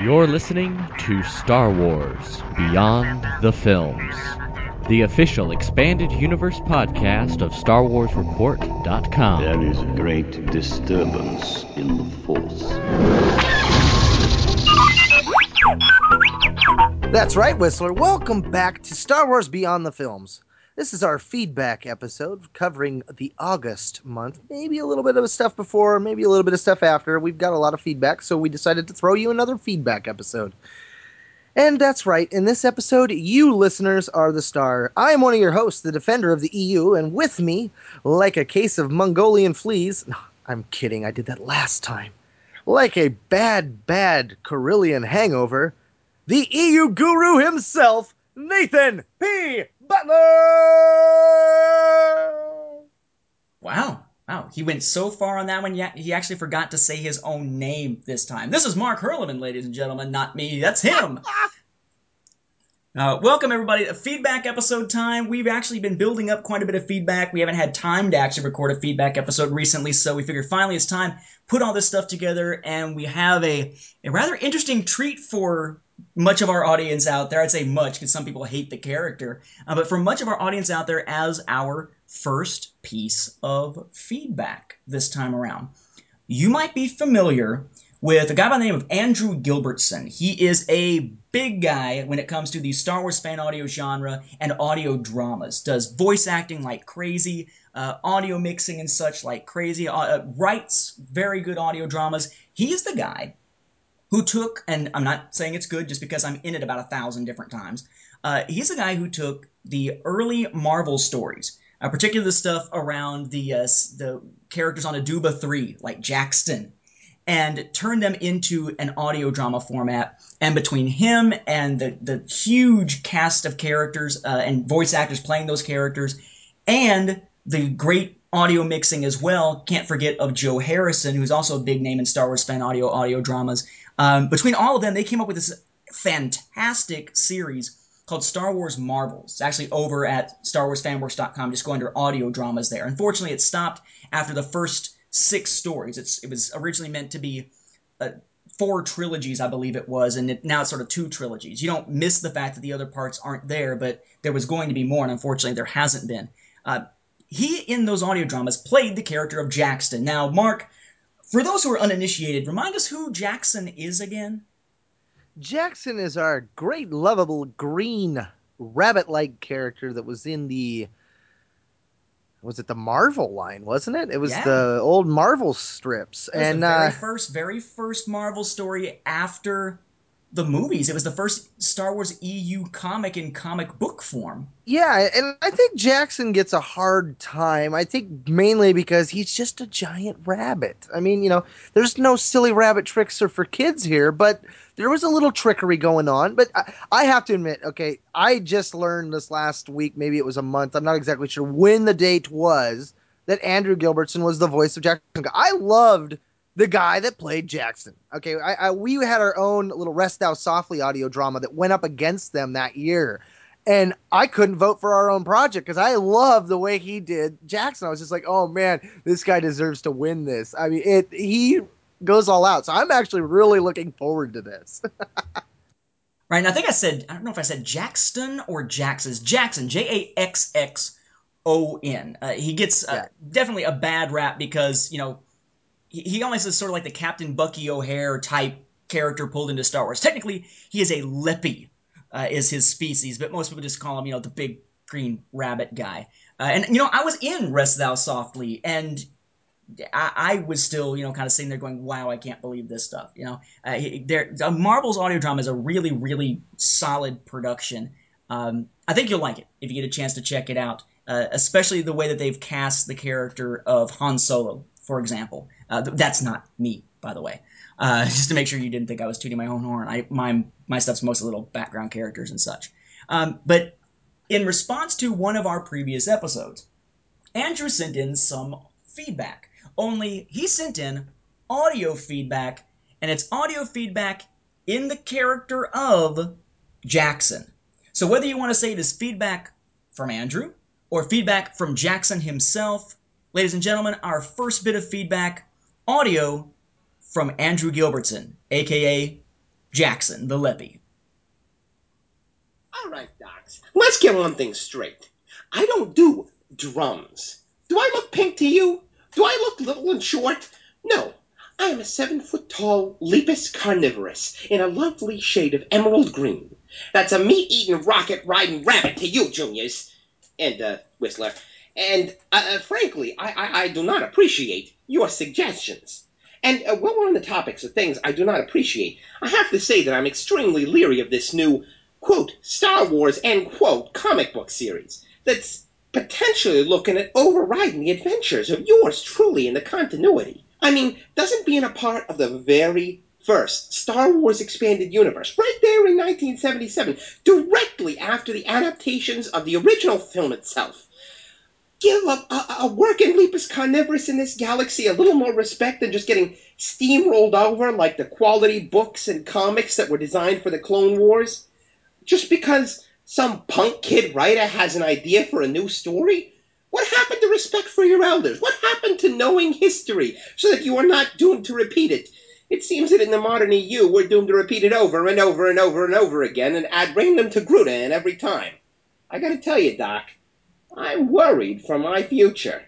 You're listening to Star Wars Beyond the Films, the official expanded universe podcast of StarWarsReport.com. There is a great disturbance in the Force. That's right, Whistler. Welcome back to Star Wars Beyond the Films. This is our feedback episode covering the August month. Maybe a little bit of stuff before, maybe a little bit of stuff after. We've got a lot of feedback, so we decided to throw you another feedback episode. And that's right, in this episode, you listeners are the star. I am one of your hosts, the defender of the EU, and with me, like a case of Mongolian fleas. I'm kidding, I did that last time. Like a bad, bad Corellian hangover, the EU guru himself, Nathan P. Butler! Wow. Wow. He went so far on that one, yet he actually forgot to say his own name this time. This is Mark Hurleman, ladies and gentlemen, not me. That's him. Uh, welcome everybody. A feedback episode time. We've actually been building up quite a bit of feedback. We haven't had time to actually record a feedback episode recently, so we figured finally it's time put all this stuff together, and we have a a rather interesting treat for much of our audience out there. I'd say much because some people hate the character, uh, but for much of our audience out there, as our first piece of feedback this time around, you might be familiar with a guy by the name of Andrew Gilbertson. He is a big guy when it comes to the Star Wars fan audio genre and audio dramas. Does voice acting like crazy, uh, audio mixing and such like crazy, uh, writes very good audio dramas. He is the guy who took, and I'm not saying it's good just because I'm in it about a thousand different times. Uh, he's the guy who took the early Marvel stories, uh, particularly the stuff around the uh, the characters on Aduba three, like Jaxxon, and turned them into an audio drama format. And between him and the the huge cast of characters uh, and voice actors playing those characters, and the great audio mixing as well. Can't forget of Joe Harrison, who's also a big name in Star Wars fan audio audio dramas. Um, between all of them, they came up with this fantastic series called Star Wars Marvels. It's actually over at StarWarsFanWorks.com. Just go under audio dramas there. Unfortunately, it stopped after the first six stories. It's, it was originally meant to be uh, four trilogies, I believe it was, and it, now it's sort of two trilogies. You don't miss the fact that the other parts aren't there, but there was going to be more, and unfortunately, there hasn't been. Uh, he, in those audio dramas, played the character of Jaxxon. Now, Mark, for those who are uninitiated, remind us who Jaxxon is again. Jaxxon is our great, lovable green rabbit-like character that was in the was it the Marvel line, wasn't it? It was Yeah. the old Marvel strips, and the very uh, first, very first Marvel story after the movies. It was the first Star Wars EU comic in comic book form. yeah, and I think Jaxxon gets a hard time. I think mainly because he's just a giant rabbit. I mean, you know, there's no silly rabbit tricks or for kids here, but there was a little trickery going on. But I, I have to admit, okay, I just learned this last week, maybe it was a month. I'm not exactly sure when the date was that Andrew Gilbertson was the voice of Jaxxon. I loved the guy that played Jaxxon. Okay, I, I we had our own little Rest Thou Softly audio drama that went up against them that year. And I couldn't vote for our own project because I love the way he did Jaxxon. I was just like, oh man, this guy deserves to win this. I mean, it he goes all out. So I'm actually really looking forward to this. Right, and I think I said I don't know if I said Jackson or Jax's Jackson J A X X O N. Uh, he gets uh, Yeah. definitely a bad rap because you know he, almost is sort of like the Captain Bucky O'Hare type character pulled into Star Wars. Technically, he is a Lepi, uh, is his species, but most people just call him you know the big green rabbit guy. Uh, and you know I was in Rest Thou Softly, and I, I was still, you know, kind of sitting there going, "Wow, I can't believe this stuff." You know, uh, there, uh, Marvel's audio drama is a really, really solid production. Um, I think you'll like it if you get a chance to check it out, uh, especially the way that they've cast the character of Han Solo, for example. Uh, that's not me, by the way. Uh, just to make sure you didn't think I was tooting my own horn. I my my stuff's mostly little background characters and such. Um, but in response to one of our previous episodes, Andrew sent in some feedback. Only he sent in audio feedback, and it's audio feedback in the character of Jaxxon. So whether you want to say it is feedback from Andrew or feedback from Jaxxon himself, ladies and gentlemen, our first bit of feedback audio from Andrew Gilbertson, aka Jaxxon, the Lepi. All right, Docs. Let's get one thing straight. I don't do drums. Do I look pink to you? Do I look little and short? No. I am a seven foot tall Lepus carnivorous in a lovely shade of emerald green. That's a meat eating, rocket riding rabbit to you, Juniors. And, uh, Whistler. And, uh, uh, frankly, I, I, I do not appreciate your suggestions. And uh, while we're on the topics of things I do not appreciate, I have to say that I'm extremely leery of this new, quote, Star Wars, end quote, comic book series that's potentially looking at overriding the adventures of yours truly in the continuity. I mean, doesn't being a part of the very first Star Wars Expanded Universe, right there in 1977, directly after the adaptations of the original film itself, give a, a, a working Lepus carnivorous in this galaxy a little more respect than just getting steamrolled over like the quality books and comics that were designed for the Clone Wars? Just because some punk kid writer has an idea for a new story? What happened to respect for your elders? What happened to knowing history so that you are not doomed to repeat it? It seems that in the modern EU, we're doomed to repeat it over and over and over and over again and add random to Gruda every time. I gotta tell you, Doc, I'm worried for my future.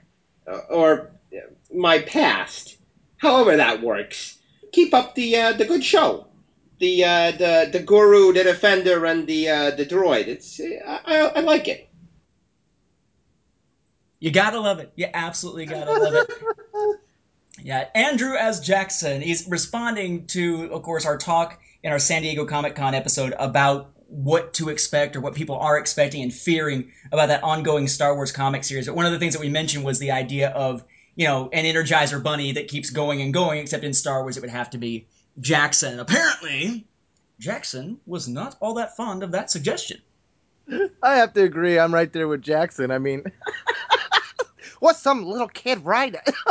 Uh, or uh, my past. However that works. Keep up the uh, the good show. The uh, the the guru, the defender, and the uh, the droid. It's I, I, I like it. You gotta love it. You absolutely gotta love it. Yeah, Andrew as Jaxxon. He's responding to, of course, our talk in our San Diego Comic Con episode about what to expect or what people are expecting and fearing about that ongoing Star Wars comic series. But one of the things that we mentioned was the idea of, you know, an Energizer bunny that keeps going and going, except in Star Wars it would have to be Jaxxon. Apparently, Jaxxon was not all that fond of that suggestion. I have to agree. I'm right there with Jaxxon. I mean, what's some little kid writing?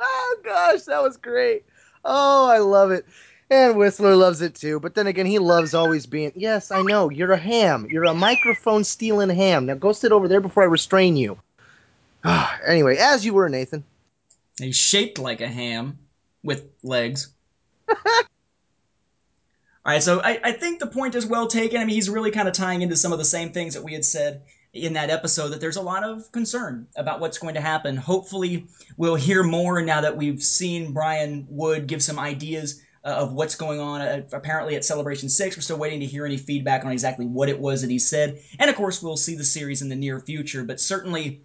oh gosh, that was great. Oh, I love it. And Whistler loves it too. But then again, he loves always being. Yes, I know. You're a ham. You're a microphone stealing ham. Now go sit over there before I restrain you. anyway, as you were, Nathan. He's shaped like a ham with legs. All right, so I, I think the point is well taken. I mean, he's really kind of tying into some of the same things that we had said in that episode that there's a lot of concern about what's going to happen. Hopefully, we'll hear more now that we've seen Brian Wood give some ideas of what's going on. Uh, apparently, at Celebration 6, we're still waiting to hear any feedback on exactly what it was that he said. And of course, we'll see the series in the near future, but certainly,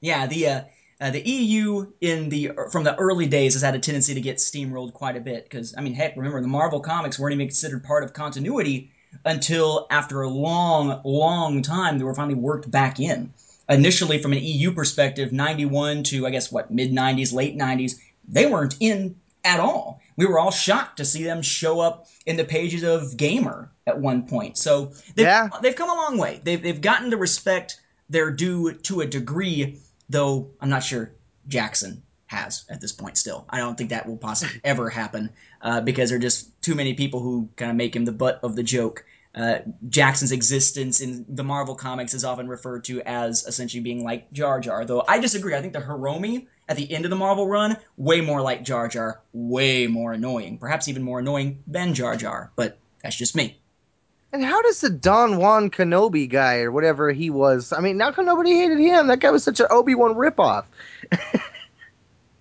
yeah, the. Uh, uh, the EU in the from the early days has had a tendency to get steamrolled quite a bit because I mean, heck, remember the Marvel comics weren't even considered part of continuity until after a long, long time they were finally worked back in. Initially, from an EU perspective, 91 to I guess what mid 90s, late 90s, they weren't in at all. We were all shocked to see them show up in the pages of Gamer at one point. So they've, Yeah. they've come a long way. They've, they've gotten to respect their due to a degree, though I'm not sure Jaxxon has at this point still. I don't think that will possibly ever happen uh, because there are just too many people who kind of make him the butt of the joke. Uh, Jaxxon's existence in the Marvel comics is often referred to as essentially being like Jar Jar, though I disagree. I think the Hiromi at the end of the Marvel run, way more like Jar Jar, way more annoying, perhaps even more annoying than Jar Jar, but that's just me. And how does the Don Juan Kenobi guy or whatever he was? I mean, come nobody hated him? That guy was such an Obi Wan ripoff.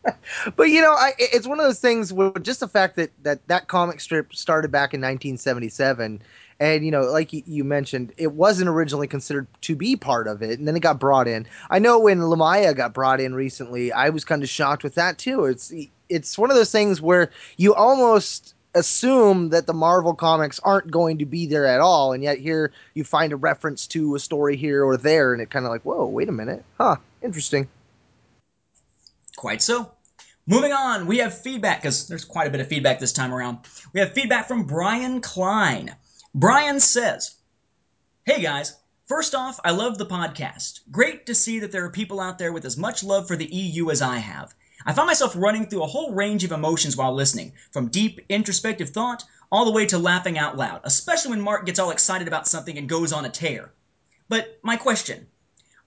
but you know, I, it's one of those things where just the fact that that that comic strip started back in 1977, and you know, like you, mentioned, it wasn't originally considered to be part of it, and then it got brought in. I know when Lumiya got brought in recently, I was kind of shocked with that too. It's it's one of those things where you almost assume that the Marvel comics aren't going to be there at all, and yet here you find a reference to a story here or there, and it kind of like, whoa, wait a minute, huh? Interesting. Quite so. Moving on, we have feedback, because there's quite a bit of feedback this time around. We have feedback from Brian Klein. Brian says, Hey guys, first off, I love the podcast. Great to see that there are people out there with as much love for the EU as I have. I found myself running through a whole range of emotions while listening, from deep, introspective thought all the way to laughing out loud, especially when Mark gets all excited about something and goes on a tear. But my question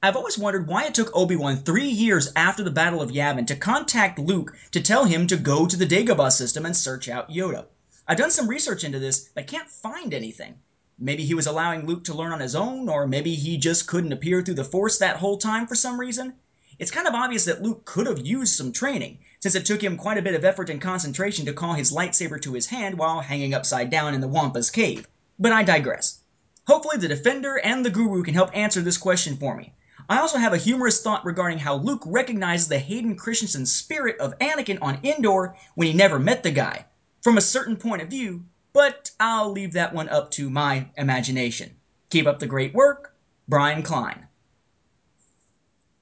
I've always wondered why it took Obi Wan three years after the Battle of Yavin to contact Luke to tell him to go to the Dagobah system and search out Yoda. I've done some research into this, but can't find anything. Maybe he was allowing Luke to learn on his own, or maybe he just couldn't appear through the Force that whole time for some reason. It's kind of obvious that Luke could have used some training, since it took him quite a bit of effort and concentration to call his lightsaber to his hand while hanging upside down in the Wampa's cave. But I digress. Hopefully, the Defender and the Guru can help answer this question for me. I also have a humorous thought regarding how Luke recognizes the Hayden Christensen spirit of Anakin on Endor when he never met the guy, from a certain point of view, but I'll leave that one up to my imagination. Keep up the great work, Brian Klein.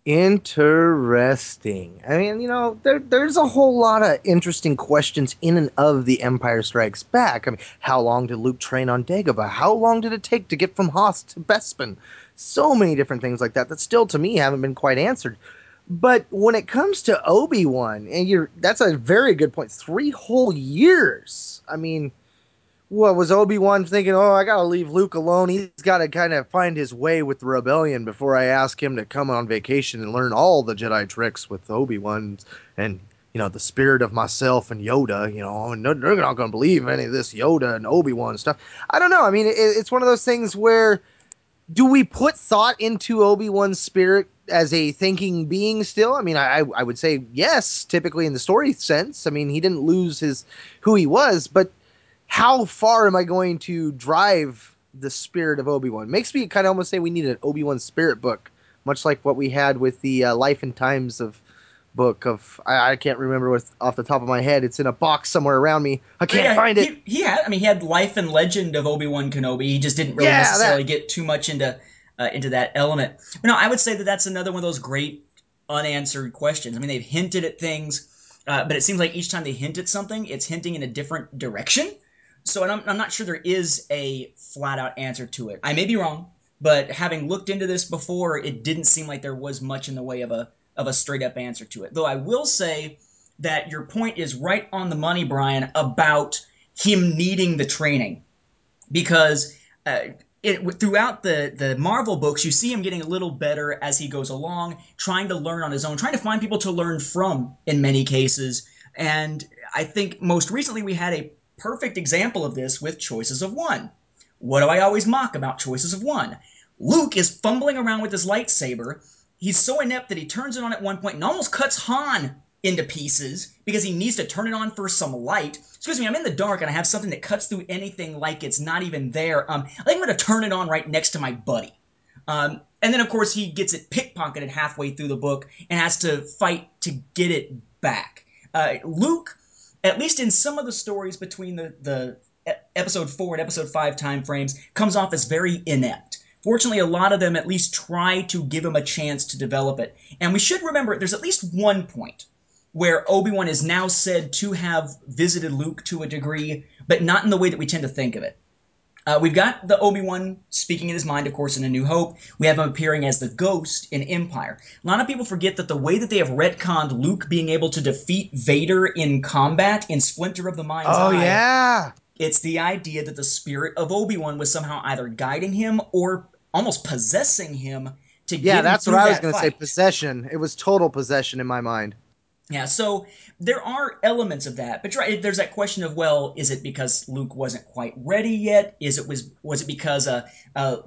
Interesting. I mean, you know, there, there's a whole lot of interesting questions in and of The Empire Strikes Back. I mean, how long did Luke train on Dagobah? How long did it take to get from Hoth to Bespin? So many different things like that that still, to me, haven't been quite answered. But when it comes to Obi Wan, and you're that's a very good point. Three whole years. I mean, what was Obi Wan thinking? Oh, I gotta leave Luke alone. He's got to kind of find his way with the rebellion before I ask him to come on vacation and learn all the Jedi tricks with Obi Wan and you know the spirit of myself and Yoda. You know, and they're not gonna believe any of this Yoda and Obi Wan stuff. I don't know. I mean, it, it's one of those things where do we put thought into Obi Wan's spirit as a thinking being still? I mean, I I would say yes, typically in the story sense. I mean, he didn't lose his who he was, but how far am I going to drive the spirit of Obi Wan? Makes me kind of almost say we need an Obi Wan spirit book, much like what we had with the uh, Life and Times of book of I, I can't remember what off the top of my head. It's in a box somewhere around me. I can't Yeah, find it. He, he had, I mean, he had Life and Legend of Obi Wan Kenobi. He just didn't really Yeah, necessarily get too much into uh, into that element. But no, I would say that that's another one of those great unanswered questions. I mean, they've hinted at things, uh, but it seems like each time they hint at something, it's hinting in a different direction. So I'm, I'm not sure there is a flat out answer to it. I may be wrong, but having looked into this before, it didn't seem like there was much in the way of a of a straight up answer to it. Though I will say that your point is right on the money, Brian, about him needing the training because uh, it, throughout the the Marvel books, you see him getting a little better as he goes along, trying to learn on his own, trying to find people to learn from in many cases. And I think most recently we had a perfect example of this with Choices of One. What do I always mock about Choices of One? Luke is fumbling around with his lightsaber. He's so inept that he turns it on at one point and almost cuts Han into pieces because he needs to turn it on for some light. Excuse me, I'm in the dark and I have something that cuts through anything like it's not even there. Um, I think I'm going to turn it on right next to my buddy. Um, and then, of course, he gets it pickpocketed halfway through the book and has to fight to get it back. Uh, Luke, at least in some of the stories between the, the episode 4 and episode 5 time frames, comes off as very inept. Fortunately, a lot of them at least try to give him a chance to develop it. And we should remember there's at least one point where Obi-Wan is now said to have visited Luke to a degree, but not in the way that we tend to think of it. Uh, we've got the Obi-Wan speaking in his mind, of course, in A New Hope. We have him appearing as the Ghost in Empire. A lot of people forget that the way that they have retconned Luke being able to defeat Vader in combat in Splinter of the Mind's Oh Eye, yeah. it's the idea that the spirit of Obi-Wan was somehow either guiding him or almost possessing him to get Yeah, that's what I was that going to say. Possession. It was total possession in my mind. Yeah, so there are elements of that, but right, there's that question of well, is it because Luke wasn't quite ready yet? Is it was was it because uh, uh,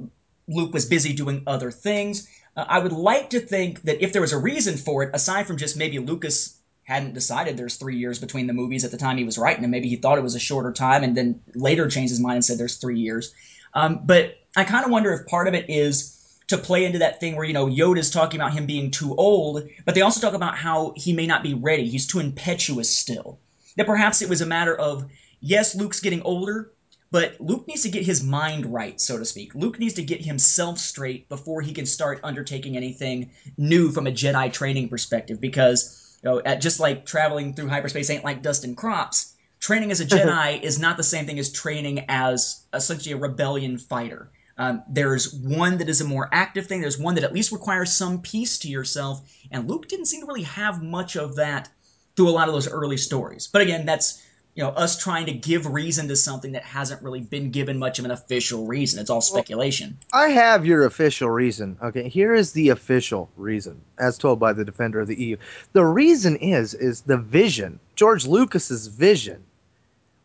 Luke was busy doing other things? Uh, I would like to think that if there was a reason for it, aside from just maybe Lucas hadn't decided there's three years between the movies at the time he was writing them, maybe he thought it was a shorter time and then later changed his mind and said there's three years. Um, but I kind of wonder if part of it is to play into that thing where you know Yoda's talking about him being too old, but they also talk about how he may not be ready. He's too impetuous still. That perhaps it was a matter of yes, Luke's getting older, but Luke needs to get his mind right, so to speak. Luke needs to get himself straight before he can start undertaking anything new from a Jedi training perspective. Because you know, at, just like traveling through hyperspace ain't like dust and crops, training as a Jedi is not the same thing as training as essentially a rebellion fighter. Um, there's one that is a more active thing. There's one that at least requires some peace to yourself. And Luke didn't seem to really have much of that through a lot of those early stories. But again, that's you know us trying to give reason to something that hasn't really been given much of an official reason. It's all speculation. I have your official reason. Okay, here is the official reason, as told by the defender of the EU. The reason is is the vision. George Lucas's vision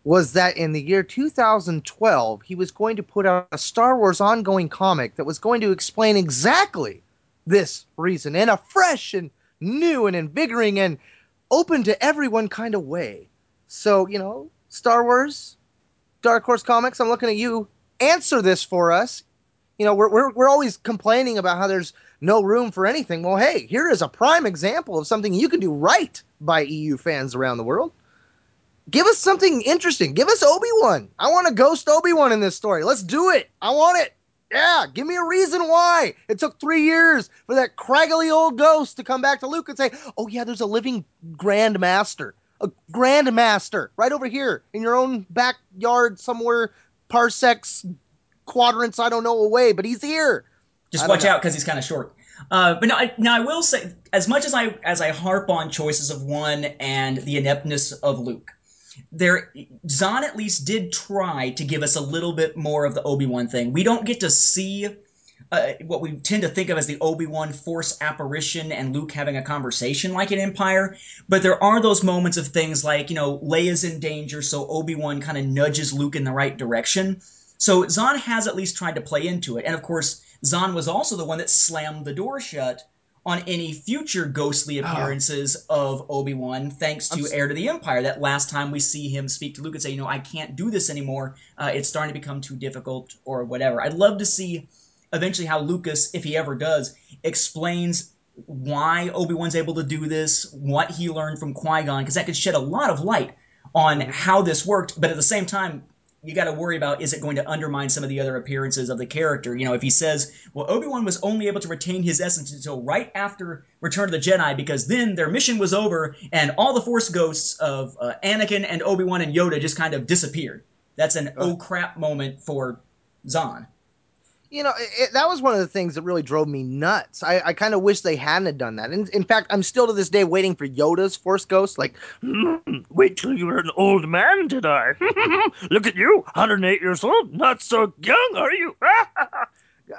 was that in the year 2012, he was going to put out a Star Wars ongoing comic that was going to explain exactly this reason in a fresh and new and invigorating and open to everyone kind of way. So, you know, Star Wars, Dark Horse Comics, I'm looking at you. Answer this for us. You know, we're, we're, we're always complaining about how there's no room for anything. Well, hey, here is a prime example of something you can do right by EU fans around the world. Give us something interesting. Give us Obi Wan. I want a ghost Obi Wan in this story. Let's do it. I want it. Yeah, give me a reason why. It took three years for that craggly old ghost to come back to Luke and say, Oh, yeah, there's a living Grand Master. A Grand Master right over here in your own backyard somewhere, parsecs, quadrants, I don't know, away, but he's here. Just watch know. out because he's kind of short. Uh, but now, I, now I will say, as much as I as I harp on choices of one and the ineptness of Luke, there Zahn at least did try to give us a little bit more of the Obi Wan thing. We don't get to see uh, what we tend to think of as the Obi Wan Force apparition and Luke having a conversation like an Empire, but there are those moments of things like you know Leia's in danger, so Obi Wan kind of nudges Luke in the right direction. So Zahn has at least tried to play into it, and of course Zahn was also the one that slammed the door shut on any future ghostly appearances of Obi Wan, thanks to I'm Heir to the Empire. That last time we see him speak to Luke and say, you know, I can't do this anymore. Uh, it's starting to become too difficult, or whatever. I'd love to see eventually how Lucas, if he ever does, explains why Obi Wan's able to do this, what he learned from Qui Gon, because that could shed a lot of light on how this worked. But at the same time, you got to worry about is it going to undermine some of the other appearances of the character? You know, if he says, well, Obi Wan was only able to retain his essence until right after Return of the Jedi because then their mission was over and all the Force ghosts of uh, Anakin and Obi Wan and Yoda just kind of disappeared. That's an oh crap moment for Zahn. You know, it, that was one of the things that really drove me nuts. I, I kind of wish they hadn't done that. And in fact, I'm still to this day waiting for Yoda's Force Ghost. Like, "Hmm, Wait till you're an old man, I? Look at you, 108 years old, not so young, are you?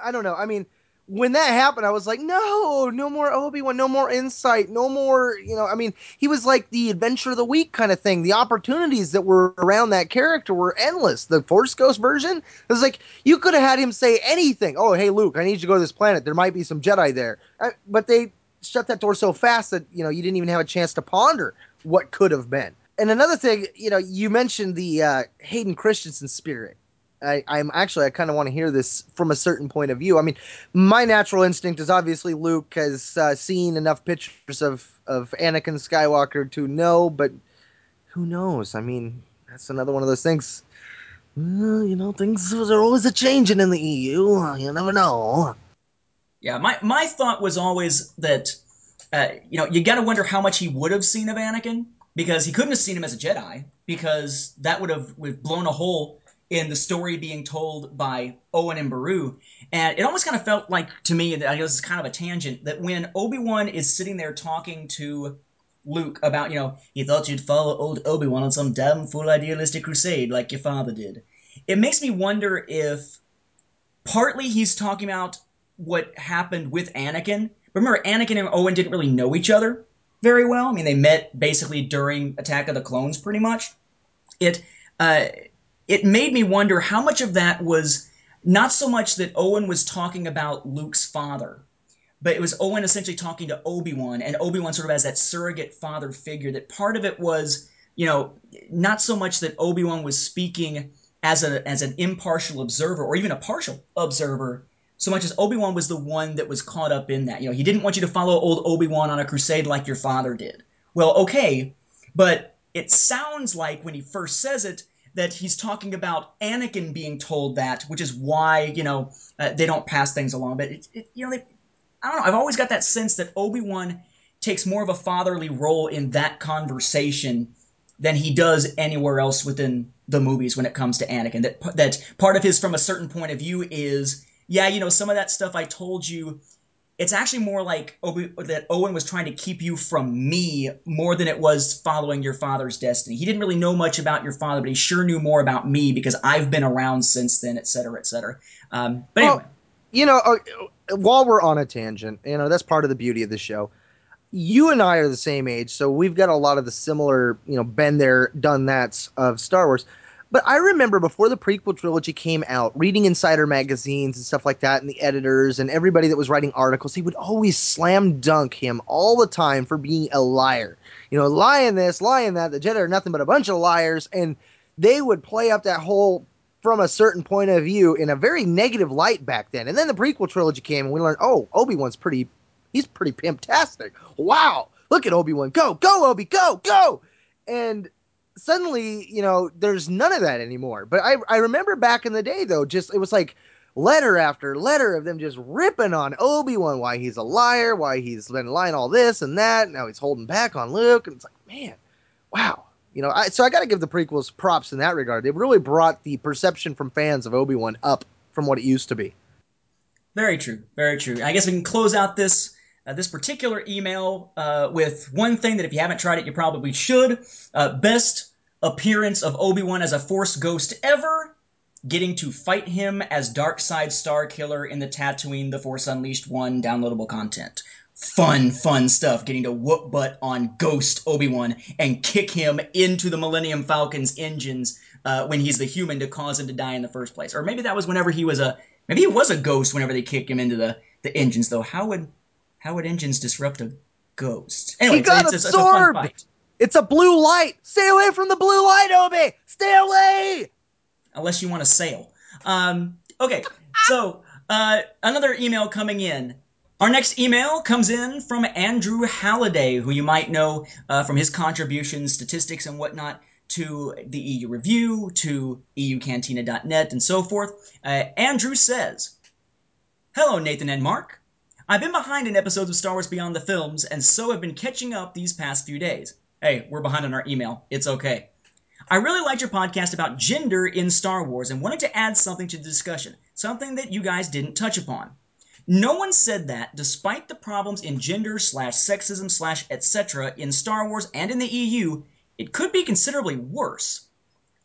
I don't know. I mean, when that happened, I was like, no, no more Obi Wan, no more insight, no more. You know, I mean, he was like the adventure of the week kind of thing. The opportunities that were around that character were endless. The Force Ghost version it was like you could have had him say anything. Oh, hey, Luke, I need you to go to this planet. There might be some Jedi there, Uh, but they shut that door so fast that you know you didn't even have a chance to ponder what could have been. And another thing, you know, you mentioned the uh, Hayden Christensen spirit. I, I'm actually I kind of want to hear this from a certain point of view. I mean, my natural instinct is obviously Luke has uh, seen enough pictures of of Anakin Skywalker to know, but who knows? I mean, that's another one of those things. Well, you know, things are always a changing in the EU. You never know. Yeah, my, my thought was always that, uh, you know, you got to wonder how much he would have seen of Anakin because he couldn't have seen him as a Jedi because that would have would have blown a hole in the story being told by Owen and Beru. And it almost kind of felt like to me, and I guess it's kind of a tangent, that when Obi Wan is sitting there talking to Luke about, you know, he thought you'd follow old Obi Wan on some damn fool idealistic crusade like your father did. It makes me wonder if partly he's talking about what happened with Anakin. Remember, Anakin and Owen didn't really know each other very well. I mean, they met basically during Attack of the Clones, pretty much. It uh, it made me wonder how much of that was not so much that Owen was talking about Luke's father, but it was Owen essentially talking to Obi Wan, and Obi Wan sort of as that surrogate father figure. That part of it was, you know, not so much that Obi Wan was speaking as a as an impartial observer or even a partial observer, so much as Obi Wan was the one that was caught up in that. You know, he didn't want you to follow old Obi Wan on a crusade like your father did. Well, okay, but it sounds like when he first says it that he's talking about Anakin being told that, which is why you know uh, they don't pass things along. But it, it you know, they, I don't know. I've always got that sense that Obi Wan takes more of a fatherly role in that conversation than he does anywhere else within the movies when it comes to Anakin. That that part of his from a certain point of view is yeah, you know, some of that stuff I told you. It's actually more like Obi, that Owen was trying to keep you from me more than it was following your father's destiny. He didn't really know much about your father, but he sure knew more about me because I've been around since then, et cetera, et cetera. Um, but Well, anyway, you know, uh, while we're on a tangent, you know, that's part of the beauty of the show. you and I are the same age, so we've got a lot of the similar, you know, been there, done that's of Star Wars. But I remember before the prequel trilogy came out, reading insider magazines and stuff like that, and the editors and everybody that was writing articles, he would always slam dunk him all the time for being a liar. You know, lying this, lying that. The Jedi are nothing but a bunch of liars, and they would play up that whole from a certain point of view in a very negative light back then. And then the prequel trilogy came, and we learned, oh, Obi Wan's pretty, he's pretty pimptastic. Wow, look at Obi Wan, go, go, Obi, go, go, and suddenly, you know, there's none of that anymore. But I, I remember back in the day though, just it was like letter after letter of them just ripping on Obi Wan, why he's a liar, why he's been lying all this and that. Now he's holding back on Luke, and it's like, man, wow. You know, I, so I got to give the prequels props in that regard. They've really brought the perception from fans of Obi Wan up from what it used to be. Very true. Very true. I guess we can close out this uh, this particular email uh, with one thing that if you haven't tried it, you probably should. Uh, best appearance of Obi Wan as a Force ghost ever. Getting to fight him as Dark Side Starkiller in the Tatooine The Force Unleashed 1 downloadable content. Fun, fun stuff. Getting to whoop butt on Ghost Obi Wan and kick him into the Millennium Falcon's engines uh, when he's the human to cause him to die in the first place. Or maybe that was whenever he was a maybe he was a ghost whenever they kicked him into the the engines. Though how would how would engines disrupt a ghost? Anyway, he got it's, it's, it's a fun absorbed. It's a blue light. Stay away from the blue light, Obi. Stay away. unless you want to sail. Um, okay, so uh, another email coming in. Our next email comes in from Andrew Halliday, who you might know uh, from his contributions, statistics, and whatnot to the EU Review, to EUCantina.net, and so forth. Uh, Andrew says, Hello, Nathan and Mark. I've been behind in episodes of Star Wars Beyond the Films, and so have been catching up these past few days. Hey, we're behind on our email. It's okay. I really liked your podcast about gender in Star Wars and wanted to add something to the discussion, something that you guys didn't touch upon. No one said that, despite the problems in gender slash sexism slash etc. in Star Wars and in the EU, it could be considerably worse.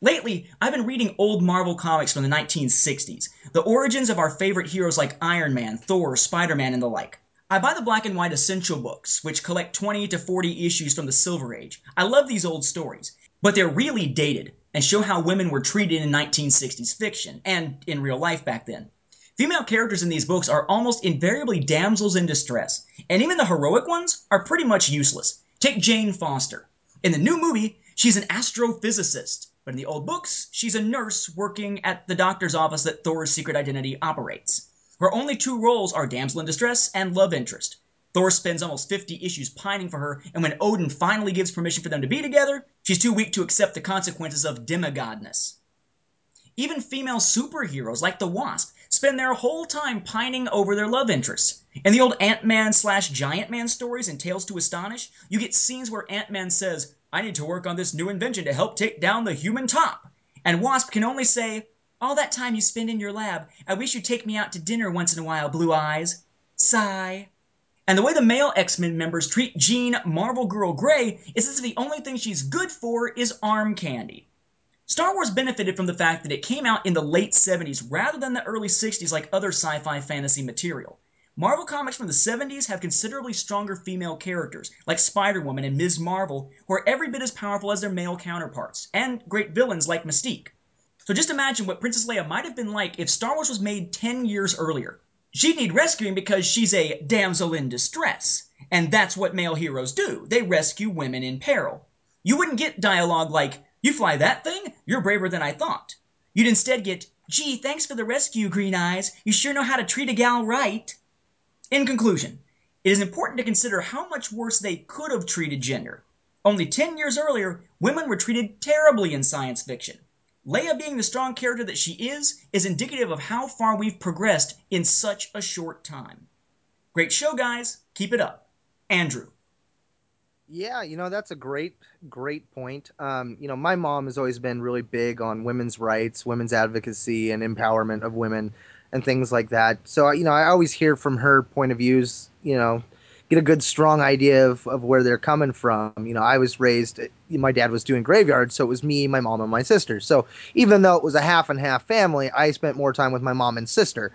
Lately, I've been reading old Marvel comics from the 1960s, the origins of our favorite heroes like Iron Man, Thor, Spider Man, and the like. I buy the black and white essential books, which collect 20 to 40 issues from the Silver Age. I love these old stories, but they're really dated and show how women were treated in 1960s fiction and in real life back then. Female characters in these books are almost invariably damsels in distress, and even the heroic ones are pretty much useless. Take Jane Foster. In the new movie, she's an astrophysicist, but in the old books, she's a nurse working at the doctor's office that Thor's secret identity operates. Her only two roles are damsel in distress and love interest. Thor spends almost 50 issues pining for her, and when Odin finally gives permission for them to be together, she's too weak to accept the consequences of demigodness. Even female superheroes like the Wasp spend their whole time pining over their love interests. In the old Ant-Man slash Giant Man stories and Tales to Astonish, you get scenes where Ant-Man says, I need to work on this new invention to help take down the human top. And Wasp can only say, all that time you spend in your lab, I wish you'd take me out to dinner once in a while, Blue Eyes. Sigh. And the way the male X-Men members treat Jean Marvel Girl Grey is as if the only thing she's good for is arm candy. Star Wars benefited from the fact that it came out in the late 70s rather than the early 60s like other sci-fi fantasy material. Marvel comics from the 70s have considerably stronger female characters, like Spider-Woman and Ms. Marvel, who are every bit as powerful as their male counterparts, and great villains like Mystique. So just imagine what Princess Leia might have been like if Star Wars was made 10 years earlier. She'd need rescuing because she's a damsel in distress. And that's what male heroes do. They rescue women in peril. You wouldn't get dialogue like, you fly that thing? You're braver than I thought. You'd instead get, gee, thanks for the rescue, Green Eyes. You sure know how to treat a gal right. In conclusion, it is important to consider how much worse they could have treated gender. Only 10 years earlier, women were treated terribly in science fiction. Leia being the strong character that she is is indicative of how far we've progressed in such a short time. Great show, guys. Keep it up. Andrew. Yeah, you know that's a great, great point. Um, you know, my mom has always been really big on women's rights, women's advocacy, and empowerment of women, and things like that. So, you know, I always hear from her point of views. You know, get a good, strong idea of, of where they're coming from. You know, I was raised. My dad was doing graveyard, so it was me, my mom, and my sister. So even though it was a half and half family, I spent more time with my mom and sister.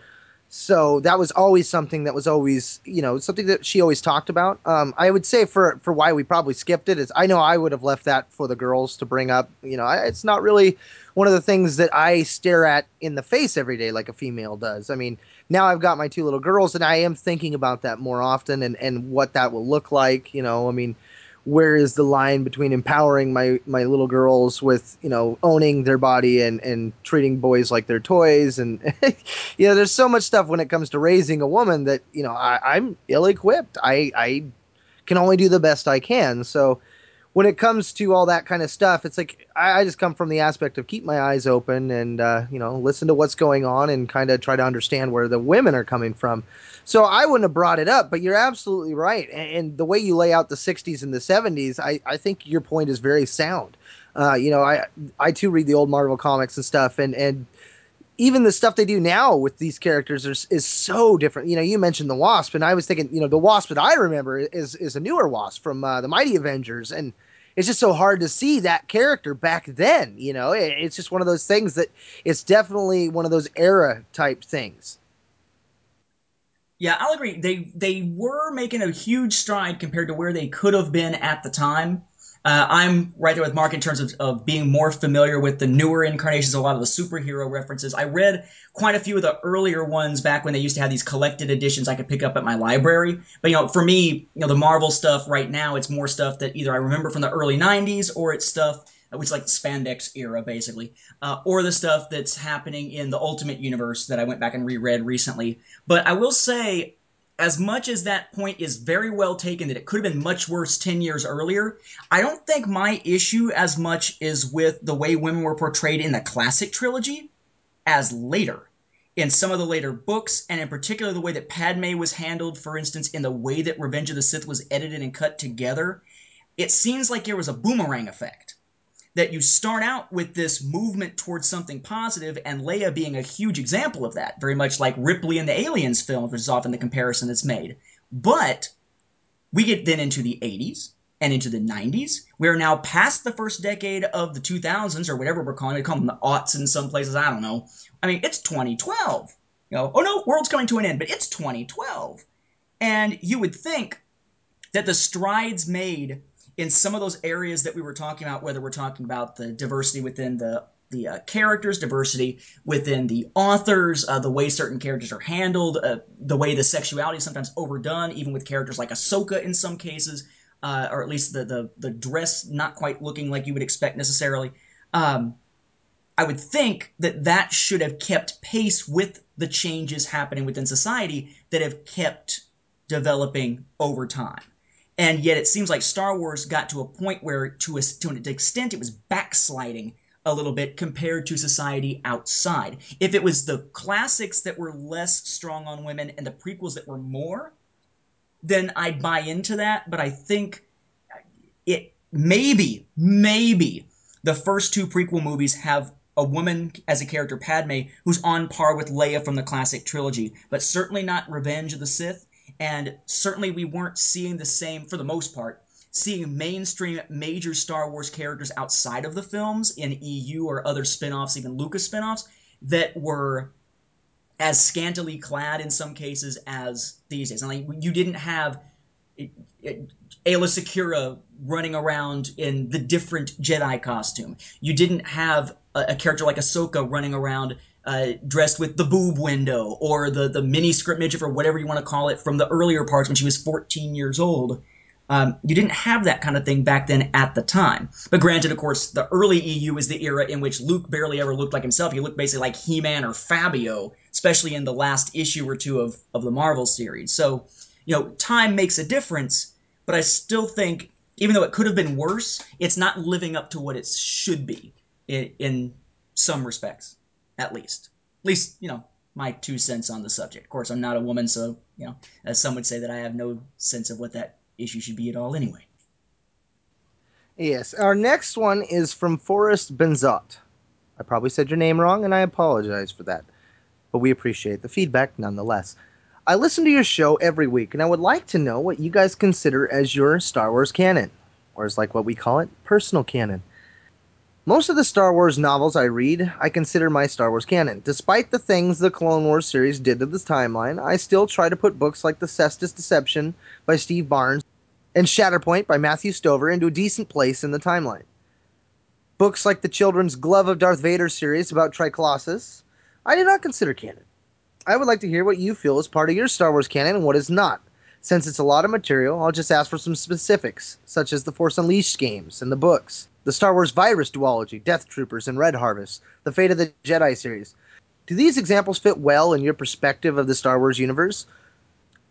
So that was always something that was always, you know, something that she always talked about. Um, I would say for for why we probably skipped it is I know I would have left that for the girls to bring up. You know, I, it's not really one of the things that I stare at in the face every day like a female does. I mean, now I've got my two little girls, and I am thinking about that more often and and what that will look like. You know, I mean where is the line between empowering my my little girls with you know owning their body and and treating boys like their toys? And you know there's so much stuff when it comes to raising a woman that you know I, I'm ill equipped I I can only do the best I can. So when it comes to all that kind of stuff it's like I, I just come from the aspect of keep my eyes open and uh, you know listen to what's going on and kind of try to understand where the women are coming from so I wouldn't have brought it up, but you're absolutely right. And, the way you lay out the 60s and the 70s, I, I think your point is very sound. Uh, you know, I I too read the old Marvel comics and stuff, and and even the stuff they do now with these characters is, is so different. You know, you mentioned the Wasp, and I was thinking, you know, the Wasp that I remember is is a newer Wasp from uh, the Mighty Avengers, and it's just so hard to see that character back then. You know, it, it's just one of those things that it's definitely one of those era type things. Yeah, I'll agree. They they were making a huge stride compared to where they could have been at the time. Uh, I'm right there with Mark in terms of, of being more familiar with the newer incarnations, a lot of the superhero references. I read quite a few of the earlier ones back when they used to have these collected editions I could pick up at my library. But you know, for me, you know, the Marvel stuff right now, it's more stuff that either I remember from the early '90s or it's stuff which is like spandex era basically, uh, or the stuff that's happening in the Ultimate Universe that I went back and reread recently. But I will say, as much as that point is very well taken that it could have been much worse 10 years earlier, I don't think my issue as much is with the way women were portrayed in the classic trilogy as later. In some of the later books, and in particular the way that Padme was handled, for instance, in the way that Revenge of the Sith was edited and cut together, it seems like there was a boomerang effect that you start out with this movement towards something positive, and Leia being a huge example of that, very much like Ripley in the Aliens films, which is often the comparison that's made. But we get then into the 80s and into the 90s. We are now past the first decade of the 2000s, or whatever we're calling it. We call them the aughts in some places. I don't know. I mean, it's 2012. You know, oh no, world's coming to an end, but it's 2012. And you would think that the strides made in some of those areas that we were talking about, whether we're talking about the diversity within the the uh, characters, diversity within the authors, uh, the way certain characters are handled, uh, the way the sexuality is sometimes overdone, even with characters like Ahsoka in some cases, uh, or at least the, the the dress not quite looking like you would expect necessarily. Um, I would think that that should have kept pace with the changes happening within society that have kept developing over time and yet it seems like Star Wars got to a point where, to, a, to an extent, it was backsliding a little bit compared to society outside. If it was the classics that were less strong on women and the prequels that were more, then I'd buy into that. But I think it maybe, maybe the first two prequel movies have a woman as a character, Padme, who's on par with Leia from the classic trilogy, but certainly not Revenge of the Sith and certainly we weren't seeing the same for the most part seeing mainstream major Star Wars characters outside of the films in EU or other spin-offs, even Lucas spin-offs, that were as scantily clad in some cases as these days. And like you didn't have Aayla Secura running around in the different Jedi costume. You didn't have a, a character like Ahsoka running around uh, dressed with the boob window or the, the mini script midget or whatever you want to call it from the earlier parts when she was 14 years old. Um, you didn't have that kind of thing back then at the time. But granted, of course, the early EU is the era in which Luke barely ever looked like himself. He looked basically like He-Man or Fabio, especially in the last issue or two of, of the Marvel series. So, you know, time makes a difference, but I still think, even though it could have been worse, it's not living up to what it should be in, in some respects at least. At least, you know, my two cents on the subject. Of course, I'm not a woman, so, you know, as some would say that I have no sense of what that issue should be at all anyway. Yes, our next one is from Forrest Benzot. I probably said your name wrong, and I apologize for that. But we appreciate the feedback nonetheless. I listen to your show every week, and I would like to know what you guys consider as your Star Wars canon, or as like what we call it, personal canon. Most of the Star Wars novels I read, I consider my Star Wars canon. Despite the things the Clone Wars series did to this timeline, I still try to put books like The Cestus Deception by Steve Barnes and Shatterpoint by Matthew Stover into a decent place in the timeline. Books like the children's Glove of Darth Vader series about Trioculus, I do not consider canon. I would like to hear what you feel is part of your Star Wars canon and what is not. Since it's a lot of material, I'll just ask for some specifics, such as the Force Unleashed games and the books, the Star Wars Virus duology, Death Troopers, and Red Harvest, the Fate of the Jedi series. Do these examples fit well in your perspective of the Star Wars universe?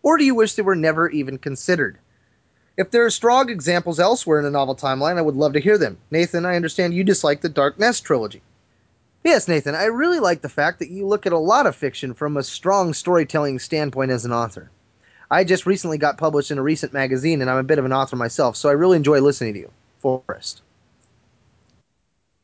Or do you wish they were never even considered? If there are strong examples elsewhere in the novel timeline, I would love to hear them. Nathan, I understand you dislike the Dark Nest trilogy. Yes, Nathan, I really like the fact that you look at a lot of fiction from a strong storytelling standpoint as an author. I just recently got published in a recent magazine, and I'm a bit of an author myself, so I really enjoy listening to you. Forrest.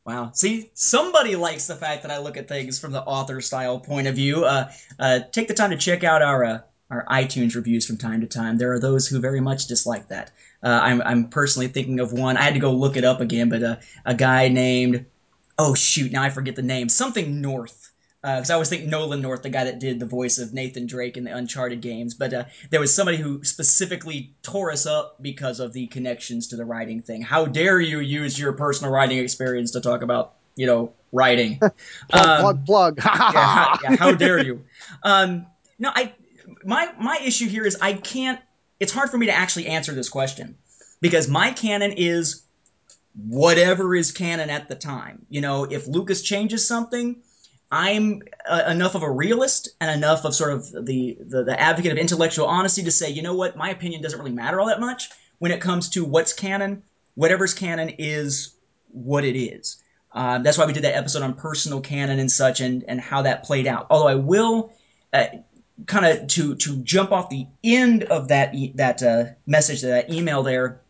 Wow. See, somebody likes the fact that I look at things from the author style point of view. Uh, uh, take the time to check out our uh, our iTunes reviews from time to time. There are those who very much dislike that. Uh, I'm I'm personally thinking of one. I had to go look it up again, but uh, a guy named oh shoot, now I forget the name. Something North. Because I always think Nolan North, the guy that did the voice of Nathan Drake in the Uncharted games, but uh, there was somebody who specifically tore us up because of the connections to the writing thing. How dare you use your personal writing experience to talk about, you know, writing? plug, Um, plug, plug. yeah, how, yeah, how dare you? Um, no, I my my issue here is I can't. It's hard for me to actually answer this question because my canon is whatever is canon at the time. You know, if Lucas changes something, I'm uh, enough of a realist and enough of sort of the, the the advocate of intellectual honesty to say, you know what, my opinion doesn't really matter all that much when it comes to what's canon. Whatever's canon is what it is. Um, that's why we did that episode on personal canon and such, and and how that played out. Although I will. Uh, kind of to to jump off the end of that e- that uh, message that email there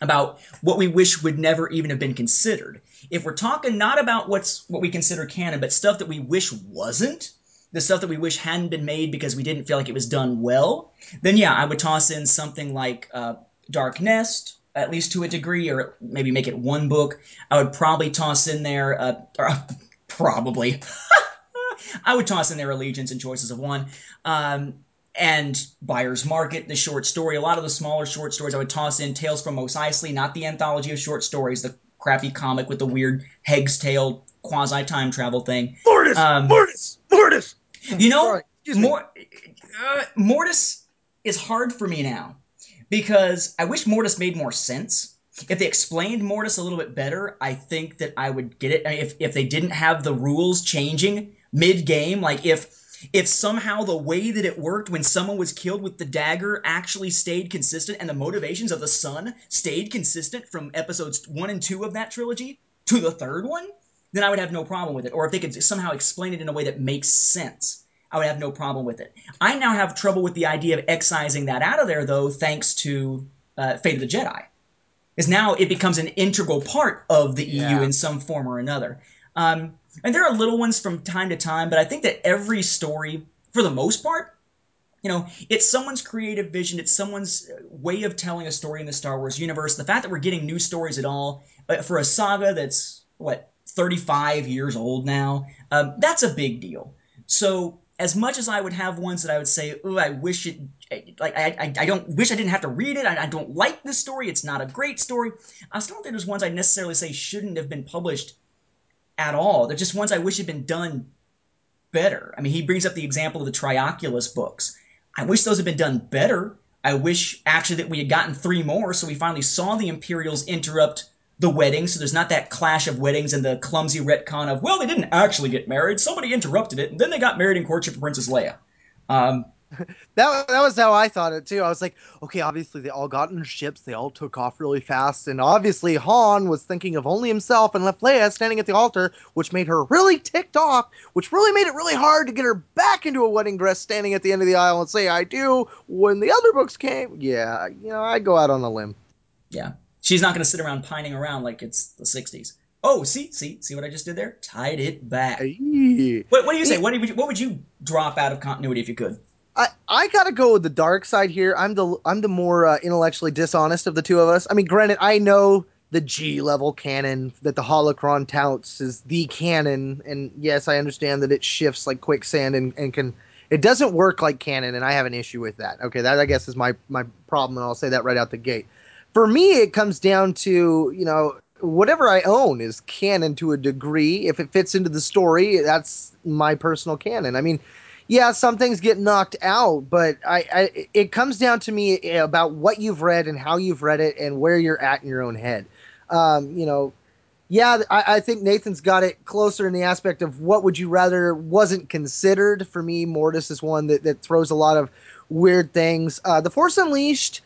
about what we wish would never even have been considered. If we're talking not about what's what we consider canon, but stuff that we wish wasn't, the stuff that we wish hadn't been made because we didn't feel like it was done well, then yeah, I would toss in something like uh, Dark Nest, at least to a degree, or maybe make it one book. I would probably toss in there, uh, or, probably. I would toss in there Allegiance and Choices of One. Um, and Buyer's Market, the short story. A lot of the smaller short stories I would toss in Tales from Mos Eisley, not the anthology of short stories, the crappy comic with the weird Hegg's Tale quasi time travel thing. Mortis! Um, Mortis! Mortis! You know, Sorry. Mor- uh, Mortis is hard for me now because I wish Mortis made more sense. If they explained Mortis a little bit better, I think that I would get it. I mean, if if they didn't have the rules changing mid game, like if if somehow the way that it worked when someone was killed with the dagger actually stayed consistent and the motivations of the son stayed consistent from episodes one and two of that trilogy to the third one, then I would have no problem with it. Or if they could somehow explain it in a way that makes sense, I would have no problem with it. I now have trouble with the idea of excising that out of there, though, thanks to uh, Fate of the Jedi. Because now it becomes an integral part of the EU Yeah. in some form or another. Um, and there are little ones from time to time, but I think that every story, for the most part, you know, it's someone's creative vision, it's someone's uh, way of telling a story in the Star Wars universe. The fact that we're getting new stories at all uh, for a saga that's, what, 35 years old now, um, that's a big deal. So, as much as I would have ones that I would say, "Ooh, I wish it," like I, I, I don't wish I didn't have to read it. I, I don't like this story. It's not a great story. I still don't think there's ones I necessarily say shouldn't have been published at all. They're just ones I wish had been done better. I mean, he brings up the example of the Trioculus books. I wish those had been done better. I wish actually that we had gotten three more, so we finally saw the Imperials interrupt the wedding, so there's not that clash of weddings and the clumsy retcon of, well, they didn't actually get married, somebody interrupted it, and then they got married in courtship of Princess Leia. Um, That that was how I thought it too. I was like, okay, obviously they all got in ships, they all took off really fast, and obviously Han was thinking of only himself and left Leia standing at the altar, which made her really ticked off, which really made it really hard to get her back into a wedding dress standing at the end of the aisle and say I do when the other books came. Yeah, you know, I go out on a limb. yeah. She's not going to sit around pining around like it's the 60s. Oh, see, see, see what I just did there? Tied it back. What, what do you say? What, would you, what would you drop out of continuity if you could? I, I gotta go with the dark side here. I'm the I'm the more uh, intellectually dishonest of the two of us. I mean, granted, I know the G level canon that the holocron touts is the canon. And yes, I understand that it shifts like quicksand and, and can it doesn't work like canon, and I have an issue with that. Okay, that I guess is my my problem, and I'll say that right out the gate. For me, it comes down to you know whatever I own is canon to a degree. If it fits into the story, that's my personal canon. I mean, yeah, some things get knocked out, but I, I it comes down to me about what you've read and how you've read it and where you're at in your own head. Um, you know, yeah, I, I, think Nathan's got it closer in the aspect of what would you rather wasn't considered. For me, Mortis is one that, that throws a lot of weird things. Uh, the Force Unleashed,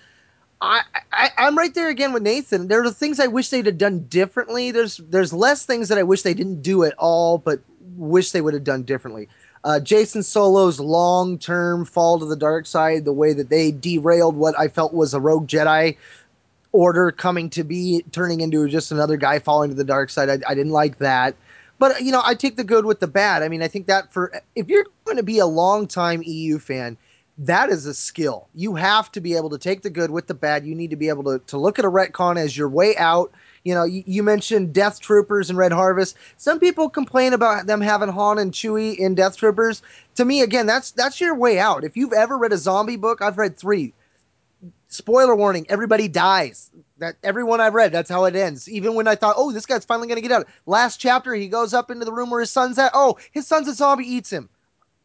I, I am right there again with Nathan. There are things I wish they'd have done differently. There's there's less things that I wish they didn't do at all, but wish they would have done differently. Uh, Jacen Solo's long term fall to the dark side, the way that they derailed what I felt was a rogue Jedi order coming to be turning into just another guy falling to the dark side. I, I didn't like that. But you know, I take the good with the bad. I mean, I think that for if you're going to be a long time EU fan, that is a skill. You have to be able to take the good with the bad. You need to be able to, to look at a retcon as your way out. You know, you, you mentioned Death Troopers and Red Harvest. Some people complain about them having Han and Chewie in Death Troopers. To me, again, that's that's your way out. If you've ever read a zombie book, I've read three. Spoiler warning everybody dies. That everyone i've read that's how it ends. Even when i thought oh this guy's finally going to get out. Last chapter he goes up into the room where his son's at. Oh his son's a zombie eats him.